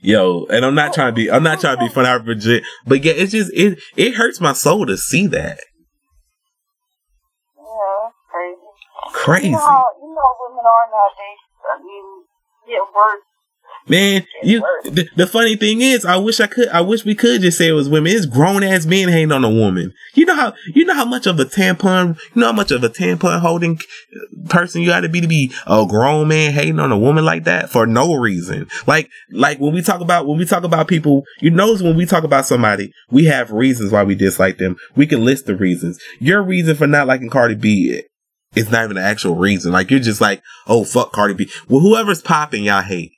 Yo, and I'm not trying to be, I'm not trying to be fun out legit, but yeah, it's just, it, it hurts my soul to see that. Yeah, crazy. Crazy. You know, you know women are nowadays, I mean, get worse Man, you the, the, funny thing is, I wish I could. I wish we could just say it was women. It's grown ass men hating on a woman. You know how you know how much of a tampon, you know how much of a tampon holding person you got to be to be a grown man hating on a woman like that for no reason. Like like when we talk about when we talk about people, you notice when we talk about somebody, we have reasons why we dislike them. We can list the reasons. Your reason for not liking Cardi B it's not even an actual reason. Like you're just like, oh fuck Cardi B. Well, whoever's popping, y'all hate.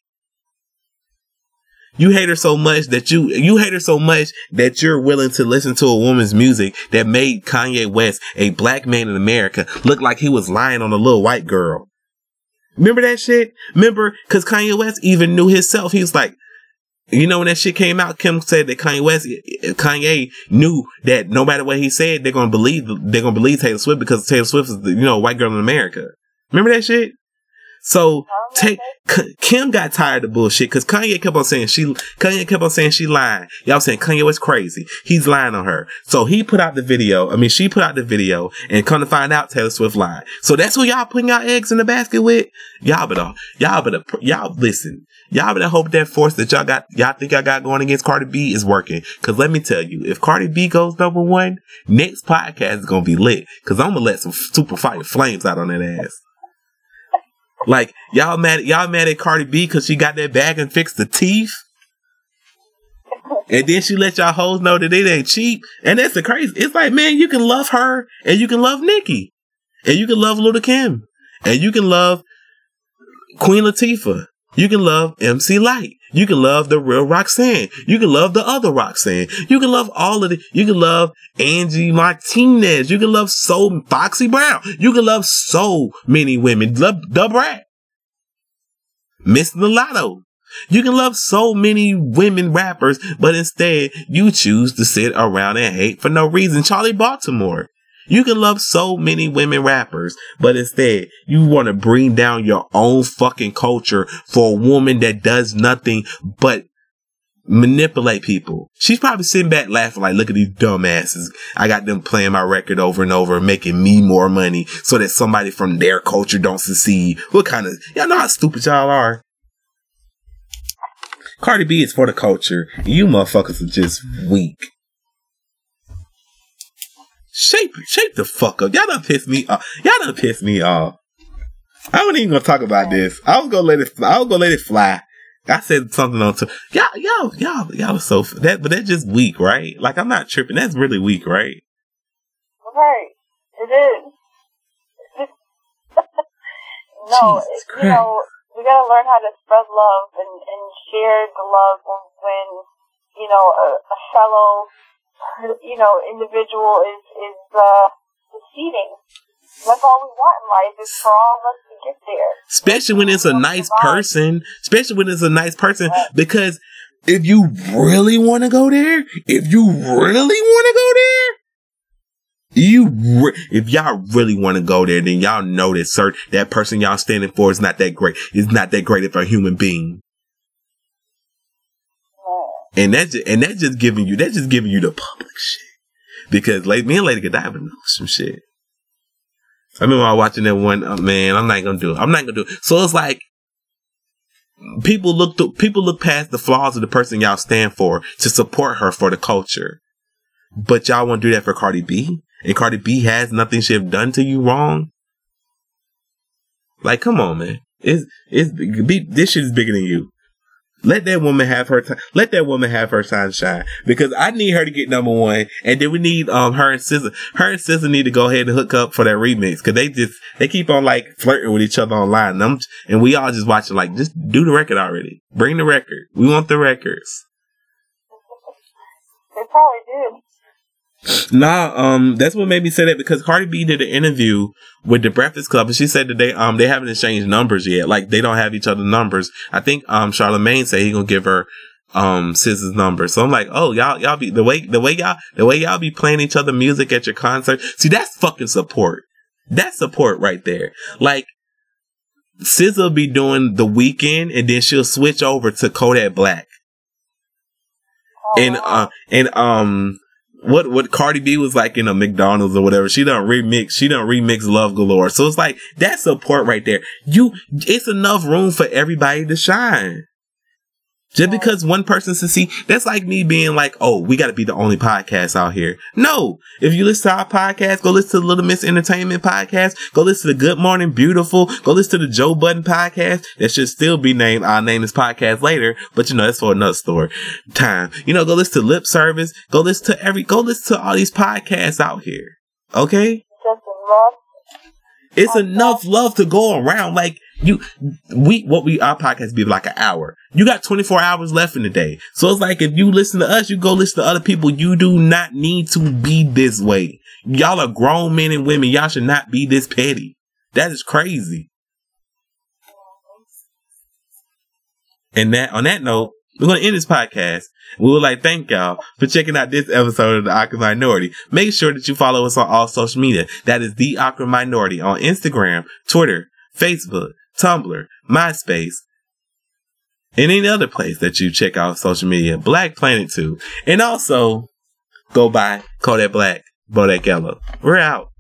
You hate her so much that you, you hate her so much that you're willing to listen to a woman's music that made Kanye West, a black man in America, look like he was lying on a little white girl. Remember that shit? Remember? Cause Kanye West even knew himself. He was like, you know, when that shit came out, Kim said that Kanye West, Kanye knew that no matter what he said, they're to believe, they're to believe Taylor Swift because Taylor Swift is, you know, a white girl in America. Remember that shit? So oh, take Kim got tired of bullshit because Kanye kept on saying she Kanye kept on saying she lied. Y'all saying Kanye was crazy. He's lying on her. So he put out the video. I mean, she put out the video and come to find out Taylor Swift lied. So that's who y'all putting y'all eggs in the basket with. Y'all better y'all better y'all listen. Y'all better hope that force that y'all got y'all think y'all got going against Cardi B is working. Cause let me tell you, if Cardi B goes number one, next podcast is gonna be lit. Cause I'm gonna let some super fire flames out on that ass. Like y'all mad y'all mad at Cardi B because she got that bag and fixed the teeth. And then she let y'all hoes know that it ain't cheap. And that's the crazy. It's like, man, you can love her and you can love Nicki. And you can love Lil' Kim. And you can love Queen Latifah. You can love MC Lyte. You can love the real Roxanne. You can love the other Roxanne. You can love all of it. You can love Angie Martinez. You can love so Foxy Brown. You can love so many women. Love Da Brat. Miss Mulatto. You can love so many women rappers, but instead you choose to sit around and hate for no reason. Charli Baltimore. You can love so many women rappers, but instead you want to bring down your own fucking culture for a woman that does nothing but manipulate people. She's probably sitting back laughing like, look at these dumbasses. I got them playing my record over and over, making me more money so that somebody from their culture don't succeed. What kind of, y'all know how stupid y'all are? Cardi B is for the culture. You motherfuckers are just weak. Shape, shape the fuck up. Y'all done pissed me off. Y'all done pissed me off. I wasn't even gonna talk about this. I was gonna let it. I was gonna let it fly. I said something on to y'all. Y'all, y'all, y'all are so that, but that's just weak, right? Like I'm not tripping. That's really weak, right? Right. It is. no, it, you know, we gotta learn how to spread love and, and share the love when, you know, a, a fellow you know, individual is is uh, succeeding. That's all we want in life is for all of us to get there. Especially when it's a nice person. Especially when it's a nice person, because if you really want to go there, if you really want to go there, you re- if y'all really want to go there, then y'all know that sir, that person y'all standing for is not that great. Is not that great of a human being. And that's just, and that's just giving you that's just giving you the public shit. Because like me and Lady Godiva know some shit. I remember watching that one. Oh, man, I'm not gonna do it. I'm not gonna do it. So it's like people look to, people look past the flaws of the person y'all stand for to support her for the culture. But y'all want to do that for Cardi B, and Cardi B has nothing she have done to you wrong. Like, come on, man. It's it's be, this shit is bigger than you. Let that woman have her time. Let that woman have her time shine because I need her to get number one, and then we need um her and SZA. Her and SZA need to go ahead and hook up for that remix because they just they keep on like flirting with each other online, and, I'm, and we all just watching like just do the record already. Bring the record. We want the records. They probably did. Nah, um, that's what made me say that because Cardi B did an interview with the Breakfast Club and she said that they, um, they haven't exchanged numbers yet. Like they don't have each other's numbers. I think, um, Charlemagne said he gonna give her, um, SZA's number. So I'm like, oh, y'all, y'all be, the way, the way y'all, the way y'all be playing each other music at your concert. See, that's fucking support. That's support right there. Like, SZA be doing The Weeknd and then she'll switch over to Kodak Black. And, uh, and, um, what what Cardi B was like in a McDonald's or whatever. She don't remix. She don't remix Love Galore. So it's like that's support right there. You, it's enough room for everybody to shine. Just because one person see that's like me being like, oh, we got to be the only podcast out here. No, if you listen to our podcast, go listen to the Little Miss Entertainment podcast. Go listen to the Good Morning Beautiful. Go listen to the Joe Budden podcast. That should still be named. I'll name this podcast later, but you know that's for another story time. You know, go listen to Lip Service. Go listen to every. Go listen to all these podcasts out here. Okay. It's enough love to go around. Like you, we, what we, our podcast be like an hour. You got 24 hours left in the day. So it's like if you listen to us, you go listen to other people. You do not need to be this way. Y'all are grown men and women. Y'all should not be this petty. That is crazy. And that, on that note, we're to end this podcast. We would like thank y'all for checking out this episode of the Awkward Minority. Make sure that you follow us on all social media. That is the Awkward Minority on Instagram, Twitter, Facebook, Tumblr, MySpace, and any other place that you check out social media. BlackPlanet 2. And also, go buy Kodak Black, Bodak Yellow. We're out.